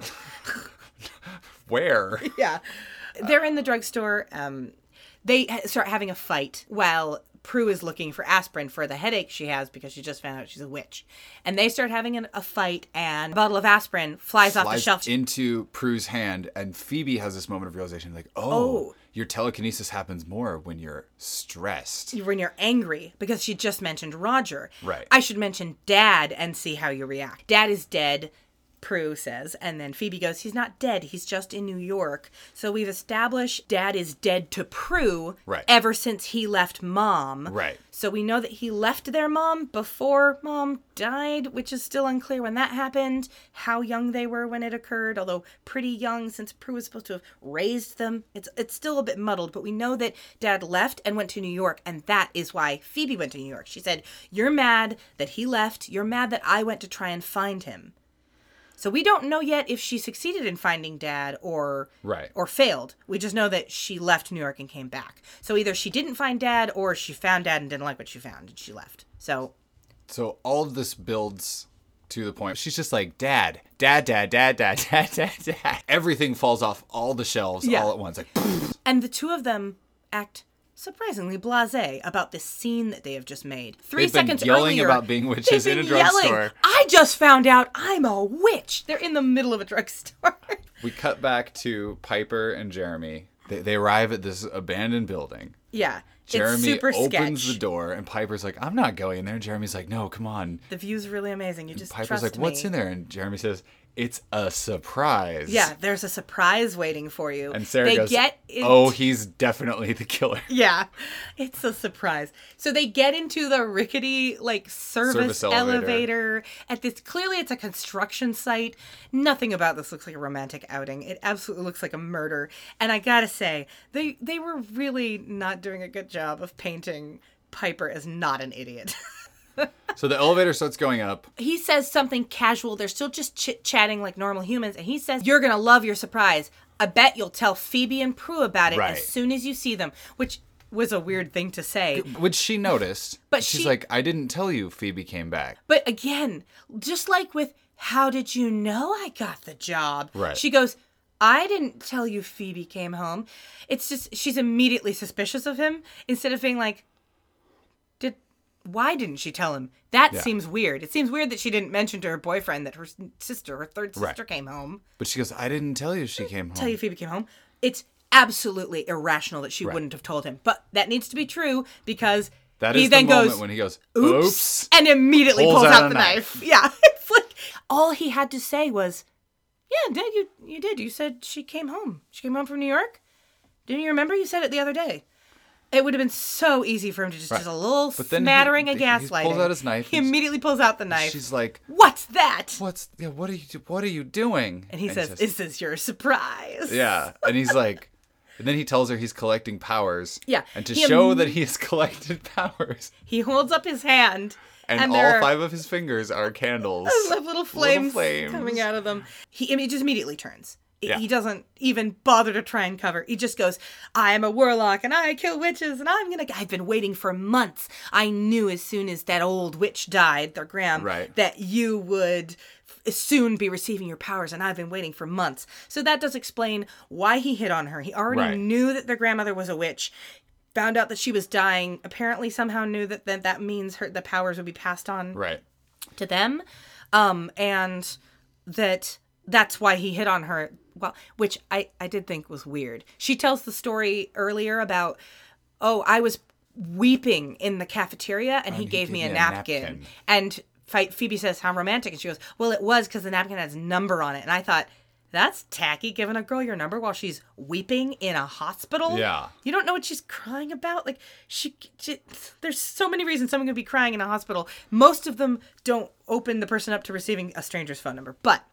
Speaker 2: Where?
Speaker 1: yeah, they're in the drugstore. Um, they start having a fight while Prue is looking for aspirin for the headache she has because she just found out she's a witch, and they start having an, a fight. And a bottle of aspirin flies, off the shelf.
Speaker 2: into Prue's hand, and Phoebe has this moment of realization, like, oh,
Speaker 1: Oh.
Speaker 2: your telekinesis happens more when you're stressed.
Speaker 1: when you're angry because she just mentioned Roger.
Speaker 2: Right.
Speaker 1: I should mention Dad and see how you react. Dad is dead, Prue says, and then Phoebe goes, He's not dead, he's just in New York. So we've established Dad is dead to Prue
Speaker 2: Right.
Speaker 1: ever since he left Mom.
Speaker 2: Right.
Speaker 1: So we know that he left their mom before Mom died, which is still unclear when that happened, how young they were when it occurred, although pretty young since Prue was supposed to have raised them. It's it's still a bit muddled, but we know that Dad left and went to New York, and that is why Phoebe went to New York. She said, "You're mad that he left. You're mad that I went to try and find him." So we don't know yet if she succeeded in finding Dad or
Speaker 2: Right.
Speaker 1: or failed. We just know that she left New York and came back. So either she didn't find Dad or she found Dad and didn't like what she found and she left. So
Speaker 2: So all of this builds to the point. She's just like, Dad, Dad, Dad, Dad, Dad, <laughs> Dad, Dad, Dad. Everything falls off all the shelves
Speaker 1: Yeah.
Speaker 2: all at once. Like,
Speaker 1: and the two of them act surprisingly blasé about this scene that they have just made. 3
Speaker 2: They've been
Speaker 1: seconds
Speaker 2: yelling
Speaker 1: earlier,
Speaker 2: about being witches
Speaker 1: they've
Speaker 2: in a
Speaker 1: been
Speaker 2: drugstore.
Speaker 1: I just found out I'm a witch. They're in the middle of a drugstore. <laughs>
Speaker 2: we cut back to Piper and Jeremy. They, they arrive at this abandoned building.
Speaker 1: yeah.
Speaker 2: Jeremy opens
Speaker 1: sketch.
Speaker 2: the door, and Piper's like, "I'm not going in there." And Jeremy's like, "No, come on."
Speaker 1: The view's really amazing. You just
Speaker 2: Piper's
Speaker 1: trust
Speaker 2: like, "What's in there?" And Jeremy says, "It's a surprise."
Speaker 1: Yeah, there's a surprise waiting for you.
Speaker 2: And Sarah
Speaker 1: they
Speaker 2: goes,
Speaker 1: get in-
Speaker 2: "Oh, he's definitely the killer." <laughs>
Speaker 1: Yeah, it's a surprise. So they get into the rickety like service,
Speaker 2: Service elevator.
Speaker 1: elevator. at this. Clearly, it's a construction site. Nothing about this looks like a romantic outing. It absolutely looks like a murder. And I gotta say, they they were really not doing a good job of painting Piper as not an idiot. <laughs> <laughs>
Speaker 2: So the elevator starts going up.
Speaker 1: he says something casual. They're still just chit chatting like normal humans, and he says, "You're gonna love your surprise. I bet you'll tell Phoebe and Prue about it
Speaker 2: Right.
Speaker 1: as soon as you see them." Which was a weird thing to say.
Speaker 2: Which she noticed. <laughs>
Speaker 1: But
Speaker 2: she's
Speaker 1: she-
Speaker 2: like, I didn't tell you Phoebe came back.
Speaker 1: But again, just like with how did you know I got the job?
Speaker 2: Right.
Speaker 1: She goes, I didn't tell you Phoebe came home. It's just she's immediately suspicious of him instead of being like, why didn't she tell him? That
Speaker 2: Yeah.
Speaker 1: seems weird. It seems weird that she didn't mention to her boyfriend that her sister, her third
Speaker 2: Right.
Speaker 1: sister, came home.
Speaker 2: But she goes, I didn't tell you she came home.
Speaker 1: Tell you Phoebe came home. It's absolutely irrational that she
Speaker 2: Right.
Speaker 1: wouldn't have told him. But that needs to be true because
Speaker 2: That
Speaker 1: he
Speaker 2: is
Speaker 1: then
Speaker 2: the moment
Speaker 1: goes,
Speaker 2: when he goes,
Speaker 1: oops,
Speaker 2: oops.
Speaker 1: and immediately
Speaker 2: Pulls
Speaker 1: pulls,
Speaker 2: out
Speaker 1: out, the
Speaker 2: knife.
Speaker 1: knife. <laughs> Yeah, it's like all he had to say was, "Yeah, Dad, you you did. You said she came home. She came home from New York. Didn't you remember? You said it the other day." It would have been so easy for him to just
Speaker 2: Right.
Speaker 1: just a little
Speaker 2: But then he-
Speaker 1: smattering of
Speaker 2: he pulls out his knife
Speaker 1: He immediately pulls out the knife.
Speaker 2: She's like,
Speaker 1: What's that?
Speaker 2: What's yeah, what are you what are you doing?
Speaker 1: And he says, This "Is this your surprise?"
Speaker 2: Yeah. And he's <laughs> like and then he tells her he's collecting powers.
Speaker 1: Yeah,
Speaker 2: And to
Speaker 1: he
Speaker 2: show
Speaker 1: im-
Speaker 2: that he has <laughs> collected powers.
Speaker 1: He holds up his hand,
Speaker 2: And,
Speaker 1: and,
Speaker 2: all five of his fingers are candles. <laughs>
Speaker 1: little flames,
Speaker 2: flames.
Speaker 1: coming out of them. He, he just immediately turns. He-
Speaker 2: Yeah.
Speaker 1: He doesn't even bother to try and cover. He just goes, "I am a warlock, and I kill witches, and I'm gonna." I've been waiting for months. I knew as soon as that old witch died, their Grams,
Speaker 2: Right.
Speaker 1: that you would soon be receiving your powers, and I've been waiting for months. So that does explain why he hit on her. He already
Speaker 2: Right.
Speaker 1: knew that their grandmother was a witch. Found out that she was dying. Apparently, somehow knew that that, that means her the powers would be passed on
Speaker 2: Right.
Speaker 1: to them um and that that's why he hit on her well which i i did think was weird she tells the story earlier about oh i was weeping in the cafeteria and oh, he, gave, me a napkin,
Speaker 2: napkin.
Speaker 1: and phoebe says how romantic and she goes well it was because the napkin has number on it and i thought that's tacky giving a girl your number while she's weeping in a hospital
Speaker 2: Yeah.
Speaker 1: you don't know what she's crying about. Like she, she there's so many reasons someone could be crying in a hospital. Most of them don't open the person up to receiving a stranger's phone number. But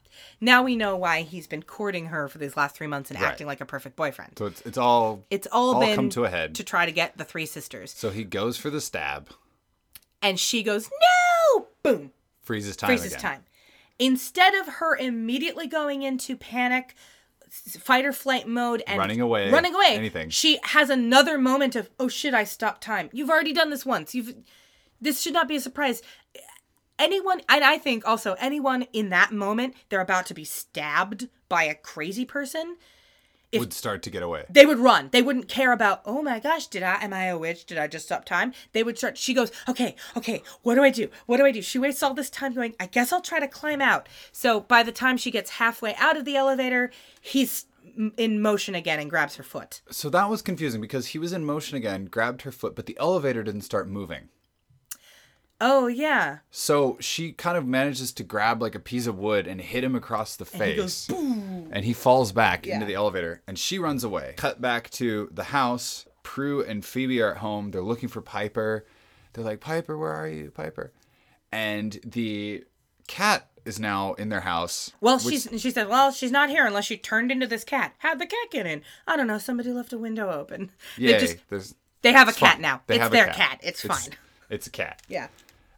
Speaker 1: now we know why he's been courting her for these last three months and
Speaker 2: Right.
Speaker 1: acting like a perfect boyfriend.
Speaker 2: So it's it's all
Speaker 1: It's all,
Speaker 2: all
Speaker 1: been
Speaker 2: come to a head.
Speaker 1: to try to get the three sisters.
Speaker 2: So he goes for the stab.
Speaker 1: And she goes, No, boom,
Speaker 2: Freezes time
Speaker 1: freezes
Speaker 2: again.
Speaker 1: time. Instead of her immediately going into panic, fight or flight mode, and
Speaker 2: Running away,
Speaker 1: running away,
Speaker 2: anything.
Speaker 1: she has another moment of, oh shit, I stopped time. You've already done this once. You've, this should not be a surprise. Anyone, and I think also anyone in that moment, they're about to be stabbed by a crazy person.
Speaker 2: Would start to get away.
Speaker 1: They would run. They wouldn't care about, oh my gosh, did I, am I a witch? Did I just stop time? They would start, she goes, okay, okay, what do I do? What do I do? She wastes all this time going, I guess I'll try to climb out. So by the time she gets halfway out of the elevator, he's in motion again and grabs her foot.
Speaker 2: So that was confusing because he was in motion again, grabbed her foot, but the elevator didn't start moving.
Speaker 1: Oh, yeah.
Speaker 2: So she kind of manages to grab like a piece of wood and hit him across the face.
Speaker 1: And he goes,
Speaker 2: and he falls back into the elevator and she runs away. Cut back to the house. Prue and Phoebe are at home. They're looking for Piper. They're like, Piper, where are you, Piper? And the cat is now in their house.
Speaker 1: Well,
Speaker 2: which-
Speaker 1: she's she said, "Well, she's not here unless she turned into this cat. How'd the cat get in? I don't know. Somebody left a window open. <laughs>
Speaker 2: Yay,
Speaker 1: They just they have a cat now.
Speaker 2: They
Speaker 1: it's their cat. It's,
Speaker 2: It's,
Speaker 1: fine.
Speaker 2: it's a cat.
Speaker 1: Yeah,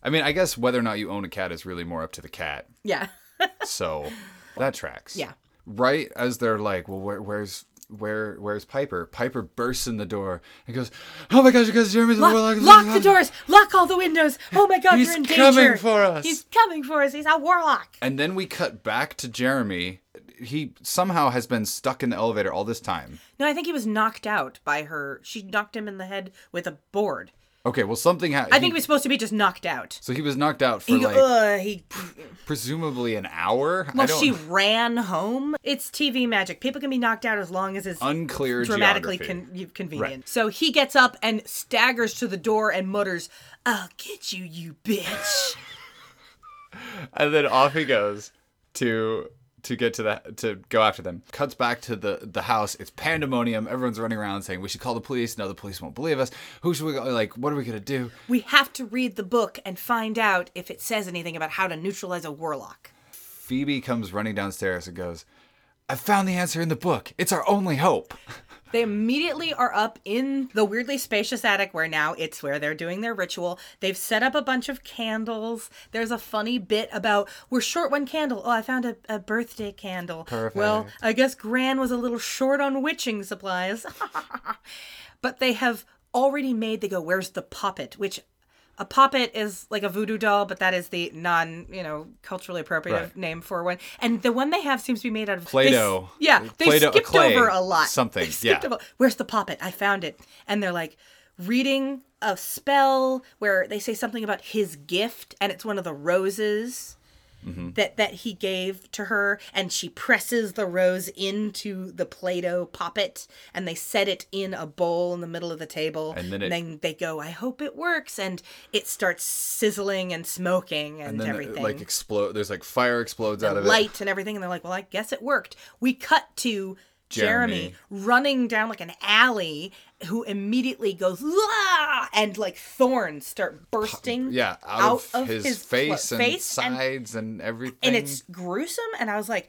Speaker 2: I mean, I guess whether or not you own a cat is really more up to the cat.
Speaker 1: yeah, <laughs>
Speaker 2: So that tracks.
Speaker 1: Yeah.
Speaker 2: Right as they're like, well, where, where's where where's Piper? Piper bursts in the door and goes, "Oh my gosh, because Jeremy's
Speaker 1: lock,
Speaker 2: warlock."
Speaker 1: lock the doors. Lock all the windows. Oh my God,
Speaker 2: He's
Speaker 1: you're in danger.
Speaker 2: He's coming for us.
Speaker 1: He's coming for us. He's a warlock.
Speaker 2: And then we cut back to Jeremy. He somehow has been stuck in the elevator all this time.
Speaker 1: No, I think he was knocked out by her. She knocked him in the head with a board.
Speaker 2: Okay, well something happened.
Speaker 1: I think he was supposed to be just knocked out.
Speaker 2: so he was knocked out for
Speaker 1: He,
Speaker 2: like
Speaker 1: uh, he
Speaker 2: presumably an hour. I
Speaker 1: well, she ran home. It's TV magic. People can be knocked out as long as it's
Speaker 2: unclear
Speaker 1: dramatically con- convenient.
Speaker 2: Right.
Speaker 1: So he gets up and staggers to the door and mutters, "I'll get you, you bitch." <laughs>
Speaker 2: and then off he goes to to get to that to go after them. Cuts back to the the house. It's pandemonium. Everyone's running around saying we should call the police. No, the police won't believe us. Who should we go? Like, what are we gonna do?
Speaker 1: we have to read the book and find out if it says anything about how to neutralize a warlock.
Speaker 2: Phoebe comes running downstairs and goes, "I found the answer in the book. It's our only hope." <laughs>
Speaker 1: They immediately are up in the weirdly spacious attic where now it's where they're doing their ritual. They've set up a bunch of candles. There's a funny bit about we're short one candle. Oh, I found a, a birthday candle.
Speaker 2: Perfect.
Speaker 1: Well, I guess Gran was a little short on witching supplies. <laughs> but they have already made, they go, where's the puppet? Which a puppet is like a voodoo doll, but that is the non, you know, culturally appropriate
Speaker 2: Right.
Speaker 1: name for one. And the one they have seems to be made out of they
Speaker 2: Play-Doh.
Speaker 1: yeah, they
Speaker 2: Play-Doh-
Speaker 1: skipped
Speaker 2: clay,
Speaker 1: over a lot.
Speaker 2: something, <laughs> yeah.
Speaker 1: over- Where's the puppet? I found it. And they're like reading a spell where they say something about his gift, and it's one of the roses
Speaker 2: Mm-hmm.
Speaker 1: that that he gave to her, and she presses the rose into the Play-Doh puppet, and they set it in a bowl in the middle of the table,
Speaker 2: And then it-
Speaker 1: they go, "I hope it works," and it starts sizzling and smoking and,
Speaker 2: And then
Speaker 1: everything
Speaker 2: it, like explode. There's like fire explodes out of it.
Speaker 1: light and everything, and they're like, "Well, I guess it worked." We cut to Jeremy,
Speaker 2: Jeremy.
Speaker 1: running down like an alley, who immediately goes "Ah!" and like thorns start bursting.
Speaker 2: Yeah, out, of, his,
Speaker 1: clo-
Speaker 2: face and
Speaker 1: face and,
Speaker 2: sides and, everything.
Speaker 1: and it's gruesome. And I was like,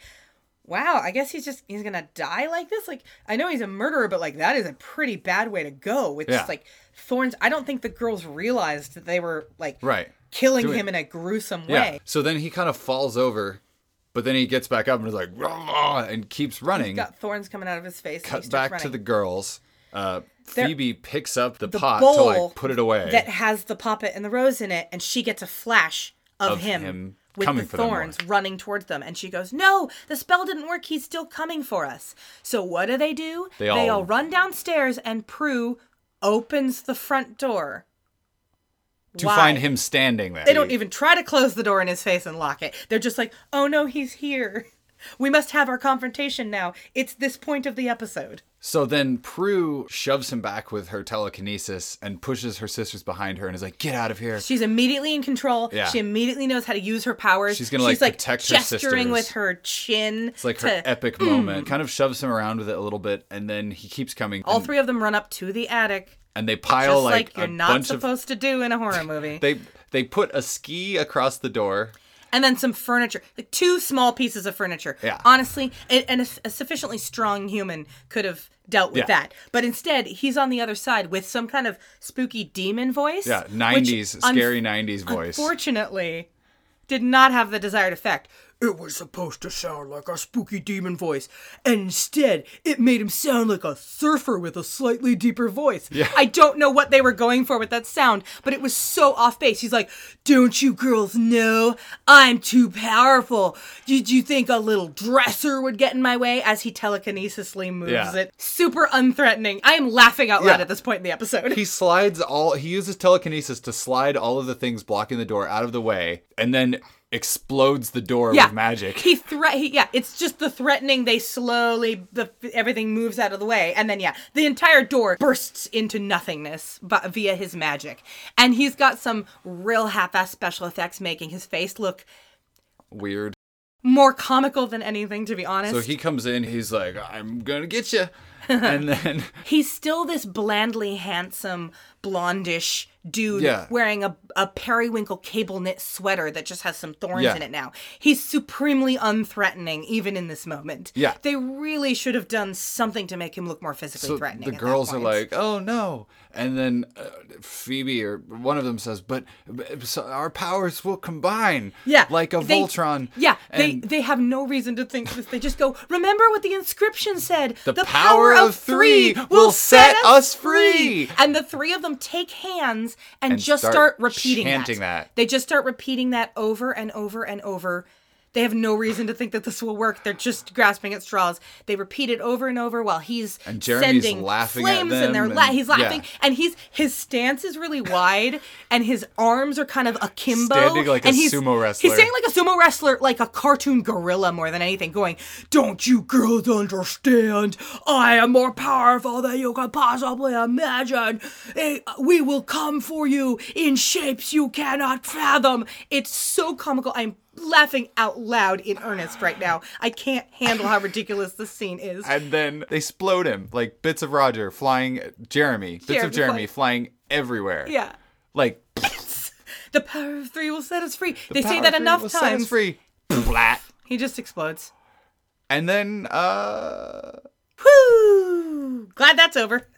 Speaker 1: "Wow, I guess he's just he's gonna die like this." Like I know he's a murderer, but like that is a pretty bad way to go with
Speaker 2: Yeah.
Speaker 1: just like thorns. I don't think the girls realized that they were like
Speaker 2: right.
Speaker 1: killing
Speaker 2: Doing-
Speaker 1: him in a gruesome
Speaker 2: Yeah.
Speaker 1: way.
Speaker 2: So then he kind of falls over, but then he gets back up and is like, and keeps running.
Speaker 1: Got thorns coming out of his face. and
Speaker 2: Cut back
Speaker 1: running.
Speaker 2: to the girls. Uh,
Speaker 1: They're-
Speaker 2: Phoebe picks up the,
Speaker 1: the
Speaker 2: pot to like put it away.
Speaker 1: that has the poppet and the rose in it, and she gets a flash of,
Speaker 2: Of
Speaker 1: him,
Speaker 2: him
Speaker 1: with
Speaker 2: coming
Speaker 1: the
Speaker 2: for them
Speaker 1: thorns running towards them, and she goes, "No, the spell didn't work. He's still coming for us." So what do they do?
Speaker 2: They all-
Speaker 1: run downstairs, and Prue opens the front door.
Speaker 2: to
Speaker 1: Why?
Speaker 2: find him standing there.
Speaker 1: They don't even try to close the door in his face and lock it. They're just like, "Oh no, he's here." We must have our confrontation now. It's this point of the episode.
Speaker 2: So then Prue shoves him back with her telekinesis and pushes her sisters behind her and is like, "Get out of here!"
Speaker 1: She's immediately in control.
Speaker 2: Yeah.
Speaker 1: She immediately knows how to use her powers.
Speaker 2: She's gonna, like, protect her
Speaker 1: gesturing with her chin.
Speaker 2: It's like her
Speaker 1: to,
Speaker 2: epic <clears throat> moment. Kind of shoves him around with it a little bit, and then he keeps coming.
Speaker 1: all
Speaker 2: and,
Speaker 1: three of them run up to the attic,
Speaker 2: and they pile
Speaker 1: just
Speaker 2: like,
Speaker 1: like, you're not
Speaker 2: bunch of
Speaker 1: supposed to do in a horror movie. <laughs>
Speaker 2: they they put a ski across the door
Speaker 1: and then some furniture, like two small pieces of furniture.
Speaker 2: Yeah.
Speaker 1: Honestly, and, and a, a sufficiently strong human could have dealt with
Speaker 2: Yeah.
Speaker 1: that. But instead, he's on the other side with some kind of spooky demon voice.
Speaker 2: Yeah,
Speaker 1: which
Speaker 2: 90s,
Speaker 1: un-
Speaker 2: scary 90s voice.
Speaker 1: Unfortunately, did not have the desired effect. It was supposed to sound like a spooky demon voice, and instead, it made him sound like a surfer with a slightly deeper voice.
Speaker 2: Yeah.
Speaker 1: I don't know what they were going for with that sound, but it was so off base. He's like, Don't you girls know I'm too powerful? Did you think a little dresser would get in my way? As he telekinesisly moves
Speaker 2: Yeah.
Speaker 1: it. Super unthreatening. I am laughing out loud
Speaker 2: Yeah.
Speaker 1: at this point in the episode.
Speaker 2: he slides all he uses telekinesis to slide all of the things blocking the door out of the way and then explodes the door
Speaker 1: yeah.
Speaker 2: with magic.
Speaker 1: He threat. Yeah, it's just the threatening. They slowly, the everything moves out of the way, and then yeah, the entire door bursts into nothingness but via his magic. And he's got some real half-ass special effects making his face look
Speaker 2: Weird.
Speaker 1: more comical than anything. To be honest,
Speaker 2: So he comes in, he's like, "I'm going to get you." <laughs> and then
Speaker 1: he's still this blandly handsome, blondish dude
Speaker 2: Yeah.
Speaker 1: wearing a, a periwinkle cable knit sweater that just has some thorns
Speaker 2: Yeah.
Speaker 1: in it now. He's supremely unthreatening, even in this moment.
Speaker 2: Yeah.
Speaker 1: They really should have done something to make him look more physically
Speaker 2: so
Speaker 1: threatening.
Speaker 2: the girls are like, "Oh no!" And then uh, Phoebe or one of them says, "But, but our powers will combine,
Speaker 1: yeah,
Speaker 2: like a
Speaker 1: they-
Speaker 2: Voltron."
Speaker 1: Yeah, they
Speaker 2: And
Speaker 1: they have no reason to think this. They just go, remember what the inscription said.
Speaker 2: The power of three will set us free."
Speaker 1: And the three of them take hands and,
Speaker 2: And
Speaker 1: just
Speaker 2: start
Speaker 1: start, repeating
Speaker 2: chanting that.
Speaker 1: They just start repeating that over and over and over. They have no reason to think that this will work. They're just grasping at straws. They repeat it over and over while he's
Speaker 2: And Jeremy's
Speaker 1: sending
Speaker 2: laughing at
Speaker 1: flames and they're la- he's laughing
Speaker 2: yeah.
Speaker 1: and he's his stance is really wide <laughs> and his arms are kind of akimbo
Speaker 2: Standing like a
Speaker 1: and he's,
Speaker 2: sumo wrestler.
Speaker 1: He's standing like a sumo wrestler, like a cartoon gorilla more than anything, going, Don't you girls understand? I am more powerful than you can possibly imagine. We will come for you in shapes you cannot fathom. It's so comical. I'm laughing out loud in earnest right now. I can't handle how ridiculous this scene is.
Speaker 2: and then they explode him like bits of Roger flying, Jeremy, bits
Speaker 1: Jeremy
Speaker 2: of Jeremy
Speaker 1: flying-
Speaker 2: flying everywhere.
Speaker 1: yeah.
Speaker 2: like <laughs>
Speaker 1: The power of three will set us free.
Speaker 2: the
Speaker 1: they say that
Speaker 2: of three
Speaker 1: enough
Speaker 2: will set us
Speaker 1: times.
Speaker 2: free. Flat.
Speaker 1: He just explodes.
Speaker 2: And then uh
Speaker 1: Whoo! Glad that's over.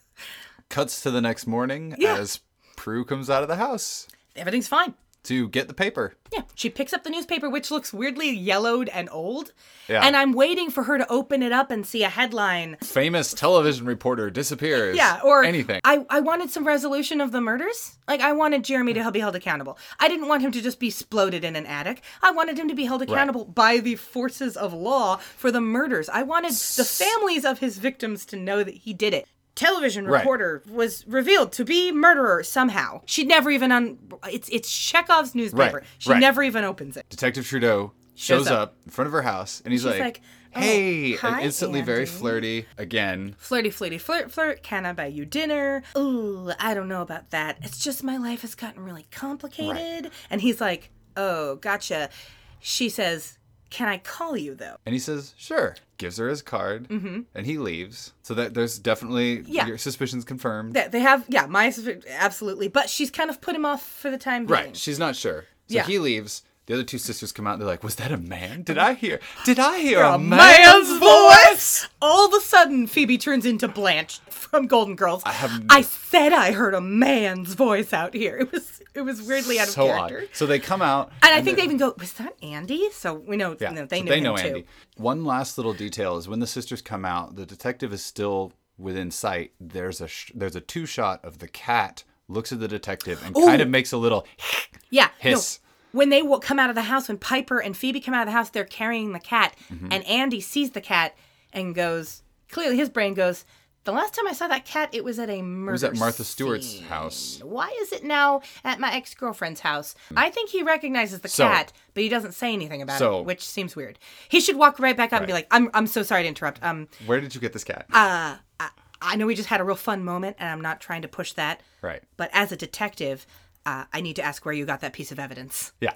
Speaker 2: cuts to the next morning
Speaker 1: Yeah.
Speaker 2: as Prue comes out of the house
Speaker 1: Everything's fine.
Speaker 2: To get the paper.
Speaker 1: Yeah, she picks up the newspaper, which looks weirdly yellowed and old.
Speaker 2: Yeah.
Speaker 1: And I'm waiting for her to open it up and see a headline.
Speaker 2: Famous television reporter disappears.
Speaker 1: Yeah, or
Speaker 2: anything.
Speaker 1: I, I wanted some resolution of the murders. Like, I wanted Jeremy to be held accountable. I didn't want him to just be exploded in an attic. I wanted him to be held accountable by the forces of law for the murders. I wanted the families of his victims to know that he did it. Television
Speaker 2: Right.
Speaker 1: reporter was revealed to be murderer somehow. She never even un. It's it's Chekhov's newspaper.
Speaker 2: Right,
Speaker 1: She
Speaker 2: right.
Speaker 1: never even opens it.
Speaker 2: Detective Trudeau shows,
Speaker 1: Shows
Speaker 2: up.
Speaker 1: up.
Speaker 2: in front of her house and he's like,
Speaker 1: like, "Oh,
Speaker 2: "Hey!" and
Speaker 1: hi,
Speaker 2: instantly very flirty again.
Speaker 1: Flirty, flirty, flirt, flirt. Can I buy you dinner? Ooh, I don't know about that. It's just my life has gotten really complicated. And he's like, oh, gotcha. She says, can I call you though?
Speaker 2: And he says, "Sure." Gives her his card, and he leaves. So that there's definitely
Speaker 1: Mm-hmm. Yeah.
Speaker 2: your suspicions confirmed.
Speaker 1: That they have, yeah, my absolutely. But she's kind of put him off for the time being.
Speaker 2: Right. She's not sure. So
Speaker 1: Yeah.
Speaker 2: he leaves. The other two sisters come out. They're like, "Was that a man? Did um, I hear? Did I hear
Speaker 1: A
Speaker 2: a
Speaker 1: man's
Speaker 2: man's
Speaker 1: voice! All of a sudden, Phoebe turns into Blanche from Golden Girls. I
Speaker 2: have-
Speaker 1: I said I heard a man's voice out here. It was it was weirdly out of
Speaker 2: So
Speaker 1: character.
Speaker 2: odd. So they come out,
Speaker 1: And I think they even go, was that Andy? So we know,
Speaker 2: Yeah,
Speaker 1: no, they
Speaker 2: so
Speaker 1: know,
Speaker 2: they
Speaker 1: him
Speaker 2: know
Speaker 1: too.
Speaker 2: Andy. One last little detail is when the sisters come out, the detective is still within sight. There's a sh- there's a two shot of the cat looks at the detective and kind of makes a little
Speaker 1: Yeah. no,
Speaker 2: hiss.
Speaker 1: When they will come out of the house, when Piper and Phoebe come out of the house, they're carrying the cat,
Speaker 2: Mm-hmm.
Speaker 1: and Andy sees the cat and goes, clearly his brain goes, the last time I saw that cat, it was at a murder.
Speaker 2: It was at Martha Stewart's
Speaker 1: scene.
Speaker 2: house.
Speaker 1: Why is it now at my ex girlfriend's house? I think he recognizes the
Speaker 2: So-
Speaker 1: cat, but he doesn't say anything about
Speaker 2: So-
Speaker 1: it, which seems weird. He should walk right back up and be like, "I'm I'm so sorry to interrupt. Um,
Speaker 2: Where did you get this cat?
Speaker 1: uh, I, I know we just had a real fun moment, and I'm not trying to push that.
Speaker 2: right.
Speaker 1: But as a detective, uh, I need to ask where you got that piece of evidence.
Speaker 2: Yeah.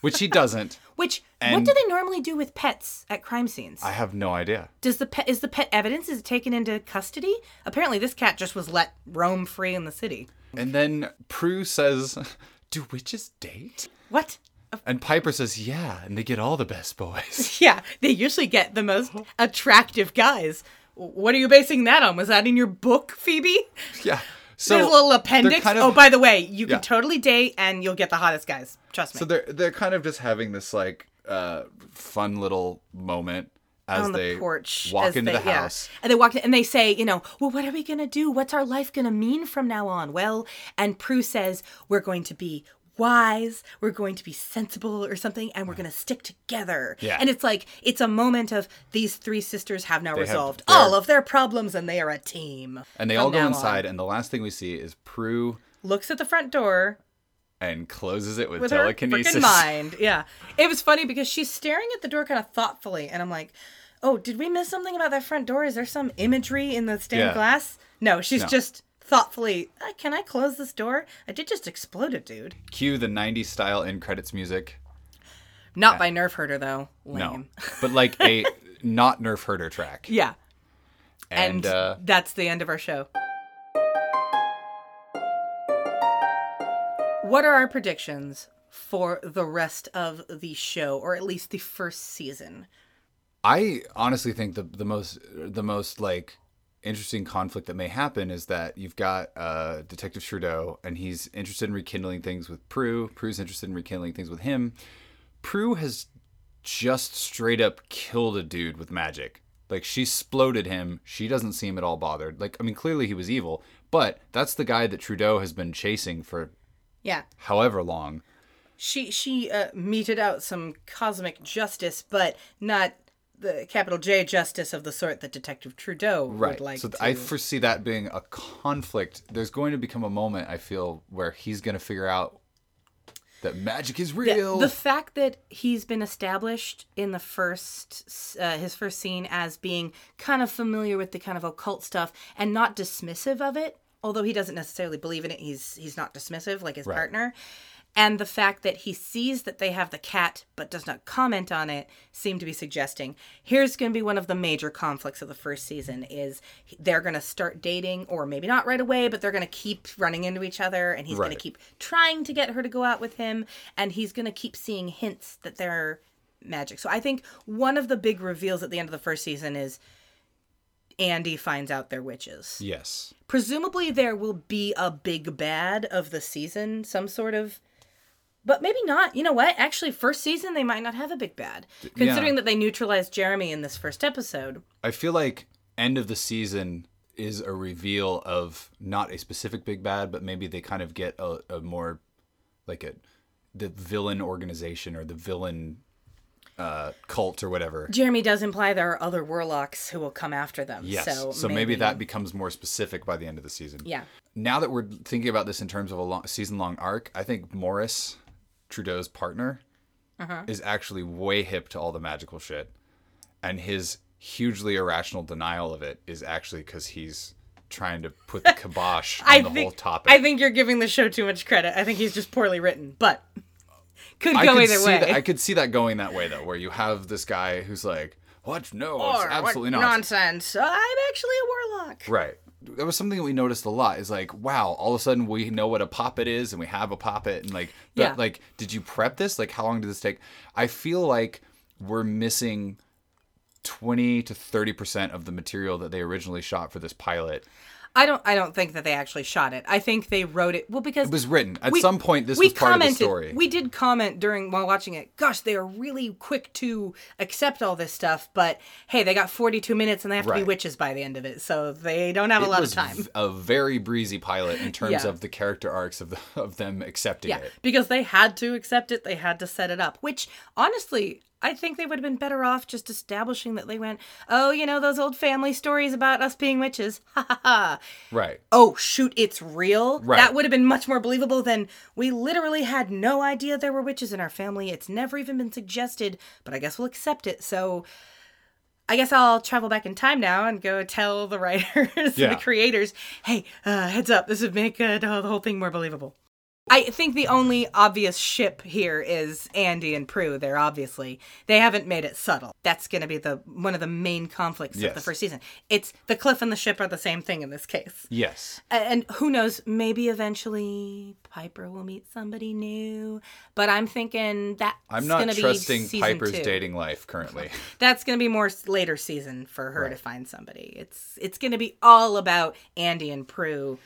Speaker 2: Which he doesn't. <laughs>
Speaker 1: Which what do they normally do with pets at crime scenes?
Speaker 2: I have no idea.
Speaker 1: Does the pet is the pet evidence is it taken into custody? Apparently, this cat just was let roam free in the city.
Speaker 2: And then Prue says, <laughs> "Do witches date?"
Speaker 1: What?
Speaker 2: And Piper says, "Yeah," and they get all the best boys. <laughs>
Speaker 1: Yeah, they usually get the most attractive guys. What are you basing that on? Was that in your book, Phoebe?
Speaker 2: yeah. So
Speaker 1: There's a little appendix.
Speaker 2: kind of-
Speaker 1: oh, by the way, you can totally date and you'll get the hottest guys. Trust me.
Speaker 2: So they're they're kind of just having this like uh fun little moment as
Speaker 1: the
Speaker 2: they
Speaker 1: porch
Speaker 2: walk into
Speaker 1: they-
Speaker 2: the
Speaker 1: yeah.
Speaker 2: house.
Speaker 1: and they walk in and they say you know well what are we gonna do what's our life gonna mean from now on well and prue says we're going to be wise we're going to be sensible or something and we're going to stick together
Speaker 2: Yeah.
Speaker 1: and it's like it's a moment of these three sisters have now
Speaker 2: have
Speaker 1: resolved
Speaker 2: their-
Speaker 1: all of their problems and they are a team
Speaker 2: And they all go
Speaker 1: now on.
Speaker 2: inside, and the last thing we see is Prue
Speaker 1: looks at the front door
Speaker 2: and closes it with,
Speaker 1: with
Speaker 2: telekinesis.
Speaker 1: mind. <laughs> Yeah. It was funny because she's staring at the door kind of thoughtfully, and I'm like, oh, did we miss something about that front door? Is there some imagery in the stained
Speaker 2: Yeah.
Speaker 1: glass? No, she's
Speaker 2: No.
Speaker 1: just thoughtfully, uh, can I close this door? I did just explode it, dude.
Speaker 2: Cue the '90s style end credits music.
Speaker 1: Not by Nerf Herder, though. Lame.
Speaker 2: No, <laughs> but like a <laughs> not Nerf herder track.
Speaker 1: Yeah.
Speaker 2: And,
Speaker 1: And,
Speaker 2: uh,
Speaker 1: that's the end of our show. What are our predictions for the rest of the show, or at least the first season?
Speaker 2: I honestly think the the most the most like interesting conflict that may happen is that you've got uh, Detective Trudeau and he's interested in rekindling things with Prue. Prue's interested in rekindling things with him. Prue has just straight up killed a dude with magic. Like she exploded him. She doesn't seem at all bothered. Like I mean, clearly he was evil, but that's the guy that Trudeau has been chasing for
Speaker 1: Yeah.
Speaker 2: however long.
Speaker 1: she she uh, meted out some cosmic justice, but not the capital J justice of the sort that Detective Trudeau
Speaker 2: Right.
Speaker 1: would like
Speaker 2: so
Speaker 1: to.
Speaker 2: I foresee that being a conflict. There's going to become a moment I feel where he's going to figure out that magic is
Speaker 1: the,
Speaker 2: real.
Speaker 1: the fact that he's been established in the first uh, his first scene as being kind of familiar with the kind of occult stuff and not dismissive of it, although he doesn't necessarily believe in it, he's he's not dismissive like his
Speaker 2: Right.
Speaker 1: partner. And the fact that he sees that they have the cat but does not comment on it seem to be suggesting here's going to be one of the major conflicts of the first season is they're going to start dating or maybe not right away but they're going to keep running into each other and he's going to keep trying to get her to go out with him and he's going to keep seeing hints that they're magic. So I think one of the big reveals at the end of the first season is Andy finds out they're witches.
Speaker 2: yes.
Speaker 1: Presumably there will be a big bad of the season, some sort of but maybe not. You know what? Actually, first season they might not have a big bad, considering that they neutralized Jeremy in this first episode.
Speaker 2: I feel like end of the season is a reveal of not a specific big bad, but maybe they kind of get a, a more like a the villain organization or the villain uh, cult or whatever.
Speaker 1: Jeremy does imply there are other warlocks who will come after them.
Speaker 2: Yes.
Speaker 1: So,
Speaker 2: So, maybe, that becomes more specific by the end of the season.
Speaker 1: Yeah.
Speaker 2: Now that we're thinking about this in terms of a long, season-long arc, I think Morris, Trudeau's partner,
Speaker 1: Uh-huh.
Speaker 2: is actually way hip to all the magical shit, and his hugely irrational denial of it is actually because he's trying to put the <laughs> kibosh on
Speaker 1: I
Speaker 2: the
Speaker 1: think
Speaker 2: whole topic.
Speaker 1: I think you're giving the show too much credit. I think he's just poorly written, but <laughs> could
Speaker 2: I
Speaker 1: go
Speaker 2: could
Speaker 1: either
Speaker 2: see
Speaker 1: way.
Speaker 2: that. I could see that going that way though, where you have this guy who's like, "What? No, it's absolutely not."
Speaker 1: Nonsense. I'm actually a warlock.
Speaker 2: Right. That was something that we noticed a lot. Is like, wow, all of a sudden we know what a poppet is, and we have a poppet, and like, but,
Speaker 1: Yeah.
Speaker 2: like, did you prep this? Like, how long did this take? I feel like we're missing twenty to thirty percent of the material that they originally shot for this pilot.
Speaker 1: I don't. I don't think that they actually shot it. I think they wrote it. Well, because
Speaker 2: It was written at
Speaker 1: we-
Speaker 2: some point. This
Speaker 1: we
Speaker 2: was part
Speaker 1: commented.
Speaker 2: of the story.
Speaker 1: We did comment during while watching it. Gosh, they are really quick to accept all this stuff. But hey, they got 42 minutes and they have to be witches by the end of it, so they don't have a lot of time.
Speaker 2: v- a very breezy pilot in terms
Speaker 1: Yeah.
Speaker 2: of the character arcs of the, of them accepting
Speaker 1: Yeah,
Speaker 2: it.
Speaker 1: because they had to accept it. They had to set it up. Which honestly, I think they would have been better off just establishing that they went, oh, you know, those old family stories about us being witches. <laughs> Ha ha ha.
Speaker 2: Right.
Speaker 1: oh shoot it's real
Speaker 2: Right.
Speaker 1: that would have been much more believable than we literally had no idea there were witches in our family it's never even been suggested but i guess we'll accept it so i guess i'll travel back in time now and go tell the <laughs> writers and
Speaker 2: Yeah.
Speaker 1: the creators hey uh, heads up this would make uh, the whole thing more believable I think the only obvious ship here is Andy and Prue. They're obviously they haven't made it subtle. That's going to be the one of the main conflicts of the first season. It's the cliff and the ship are the same thing in this case.
Speaker 2: Yes.
Speaker 1: And who knows, maybe eventually Piper will meet somebody new. But I'm thinking that
Speaker 2: I'm not trusting Piper's
Speaker 1: two.
Speaker 2: dating life currently. <laughs>
Speaker 1: That's going to be more later season for her to find somebody. It's it's going to be all about Andy and Prue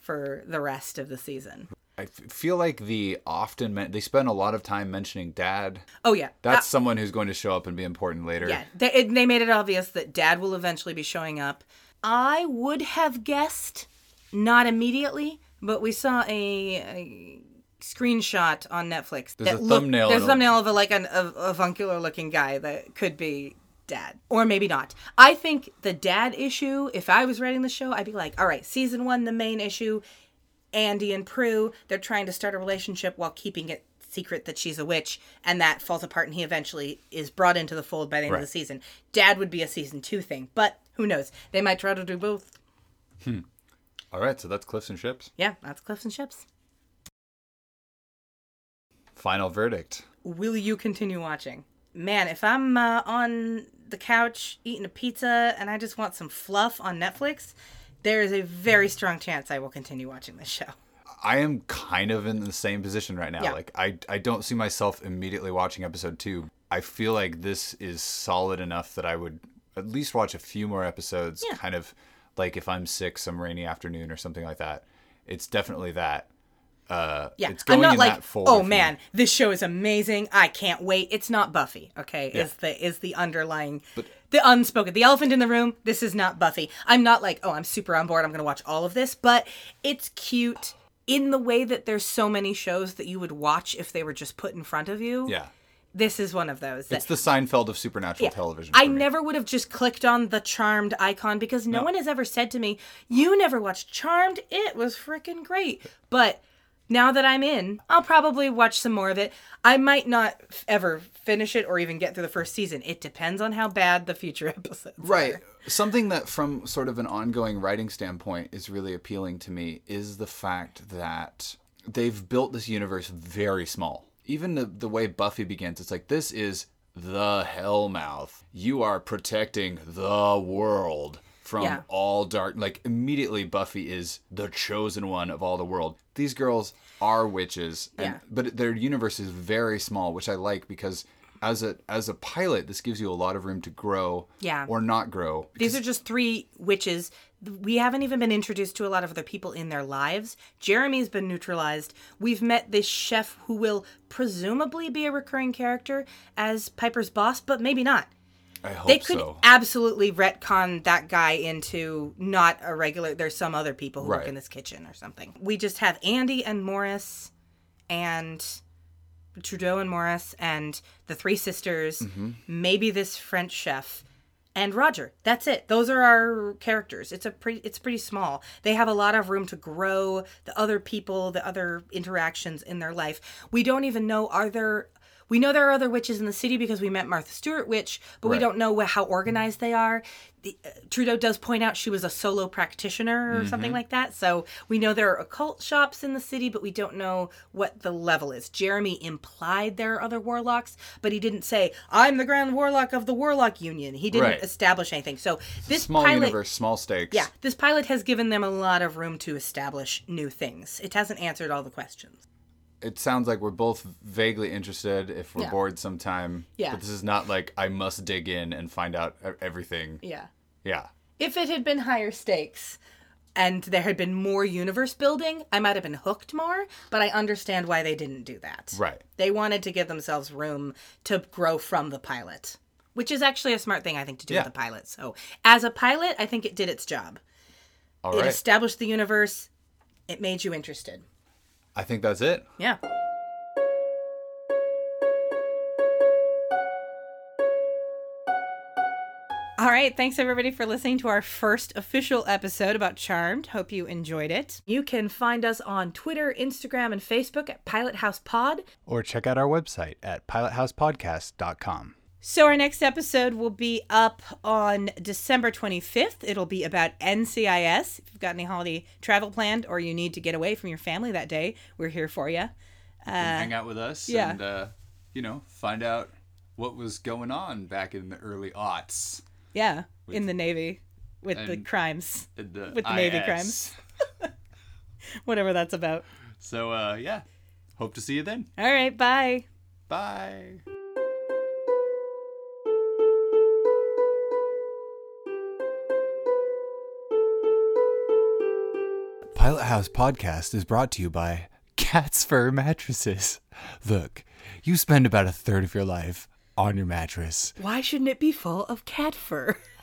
Speaker 1: for the rest of the season.
Speaker 2: I feel like the often men- they spend a lot of time mentioning dad.
Speaker 1: Oh yeah,
Speaker 2: That's uh, someone who's going to show up and be important later.
Speaker 1: Yeah, they, it, they made it obvious that Dad will eventually be showing up. I would have guessed, not immediately, but we saw a, a screenshot on Netflix.
Speaker 2: There's
Speaker 1: that
Speaker 2: a
Speaker 1: looked-
Speaker 2: thumbnail
Speaker 1: There's a thumbnail of a, like an av- avuncular looking guy that could be Dad, or maybe not. I think the Dad issue. If I was writing the show, I'd be like, all right, season one, the main issue. Andy and Prue, they're trying to start a relationship while keeping it secret that she's a witch, and that falls apart, and he eventually is brought into the fold by the end of the season. Dad would be a season two thing, but who knows? They might try to do both. Hmm.
Speaker 2: All right, so that's Cliffs and Ships.
Speaker 1: Yeah, that's Cliffs and Ships.
Speaker 2: Final verdict.
Speaker 1: Will you continue watching? Man, if I'm uh, on the couch eating a pizza and I just want some fluff on Netflix, there is a very strong chance I will continue watching this show.
Speaker 2: I am kind of in the same position right now.
Speaker 1: Yeah.
Speaker 2: Like I I don't see myself immediately watching episode 2. I feel like this is solid enough that I would at least watch a few more episodes
Speaker 1: Yeah.
Speaker 2: kind of like if I'm sick some rainy afternoon or something like that. It's definitely that. Uh
Speaker 1: Yeah,
Speaker 2: it's going
Speaker 1: I'm not
Speaker 2: in
Speaker 1: like, oh man, this show is amazing. I can't wait. It's not Buffy, okay? Is the is the underlying, the unspoken, the elephant in the room. This is not Buffy. I'm not like, oh, I'm super on board. I'm gonna watch all of this, but it's cute in the way that there's so many shows that you would watch if they were just put in front of you.
Speaker 2: Yeah.
Speaker 1: This is one of those. That,
Speaker 2: It's the Seinfeld of supernatural television.
Speaker 1: I
Speaker 2: me.
Speaker 1: never would have just clicked on the Charmed icon because no, one has ever said to me, "You never watched Charmed? It was freaking great." But now that I'm in, I'll probably watch some more of it. I might not ever finish it or even get through the first season. It depends on how bad the future <laughs> episodes.
Speaker 2: Right.
Speaker 1: are.
Speaker 2: Something that, from sort of an ongoing writing standpoint, is really appealing to me is the fact that they've built this universe very small. Even the, the way Buffy begins, it's like, this is the Hellmouth. You are protecting the world from
Speaker 1: Yeah.
Speaker 2: all dark. Like, immediately, Buffy is the chosen one of all the world. These girls are witches, and,
Speaker 1: Yeah.
Speaker 2: but their universe is very small, which I like because. As a as a pilot, this gives you a lot of room to grow,
Speaker 1: Yeah.
Speaker 2: or not grow.
Speaker 1: These are just three witches. We haven't even been introduced to a lot of other people in their lives. Jeremy's been neutralized. We've met this chef who will presumably be a recurring character as Piper's boss, but maybe not. They could
Speaker 2: so.
Speaker 1: absolutely retcon that guy into not a regular. There's some other people who work in this kitchen or something. We just have Andy and Morris and Trudeau and Morris and the three sisters,
Speaker 2: Mm-hmm.
Speaker 1: maybe this French chef and Roger. That's it. Those are our characters. It's a pretty it's pretty small. They have a lot of room to grow the other people, the other interactions in their life. We don't even know are there we know there are other witches in the city because we met Martha Stewart witch, but we don't know how organized they are. The, uh, Trudeau does point out she was a solo practitioner or
Speaker 2: Mm-hmm.
Speaker 1: something like that. So we know there are occult shops in the city, but we don't know what the level is. Jeremy implied there are other warlocks, but he didn't say, I'm the Grand Warlock of the Warlock Union. He didn't
Speaker 2: Right.
Speaker 1: establish anything. So this
Speaker 2: small
Speaker 1: pilot.
Speaker 2: universe, small stakes.
Speaker 1: Yeah, this pilot has given them a lot of room to establish new things. It hasn't answered all the questions.
Speaker 2: It sounds like we're both vaguely interested if we're
Speaker 1: Yeah.
Speaker 2: bored sometime.
Speaker 1: Yeah.
Speaker 2: But this is not like I must dig in and find out everything.
Speaker 1: Yeah.
Speaker 2: Yeah.
Speaker 1: If it had been higher stakes and there had been more universe building, I might have been hooked more, but I understand why they didn't do that.
Speaker 2: Right.
Speaker 1: They wanted to give themselves room to grow from the pilot, which is actually a smart thing, I think, to do
Speaker 2: Yeah.
Speaker 1: with the pilot. So, as a pilot, I think it did its job.
Speaker 2: All
Speaker 1: It
Speaker 2: right.
Speaker 1: established the universe, it made you interested.
Speaker 2: I think that's it.
Speaker 1: Yeah. All right, thanks everybody for listening to our first official episode about Charmed. Hope you enjoyed it. You can find us on Twitter, Instagram, and Facebook at Pilot House Pod.
Speaker 2: Or check out our website at pilothousepodcast.com.
Speaker 1: So our next episode will be up on December 25th. It'll be about NCIS. If you've got any holiday travel planned or you need to get away from your family that day, we're here for you.
Speaker 2: hang out with us
Speaker 1: yeah.
Speaker 2: and uh, you know find out what was going on back in the early aughts.
Speaker 1: Yeah, in the Navy with the crimes,
Speaker 2: The
Speaker 1: With the Navy crimes. <laughs> whatever that's about.
Speaker 2: So uh, yeah, hope to see you then.
Speaker 1: All right, bye.
Speaker 2: Bye. Pilot House Podcast is brought to you by Cat's Fur Mattresses. Look, you spend about a third of your life on your mattress.
Speaker 1: Why shouldn't it be full of cat fur? <laughs>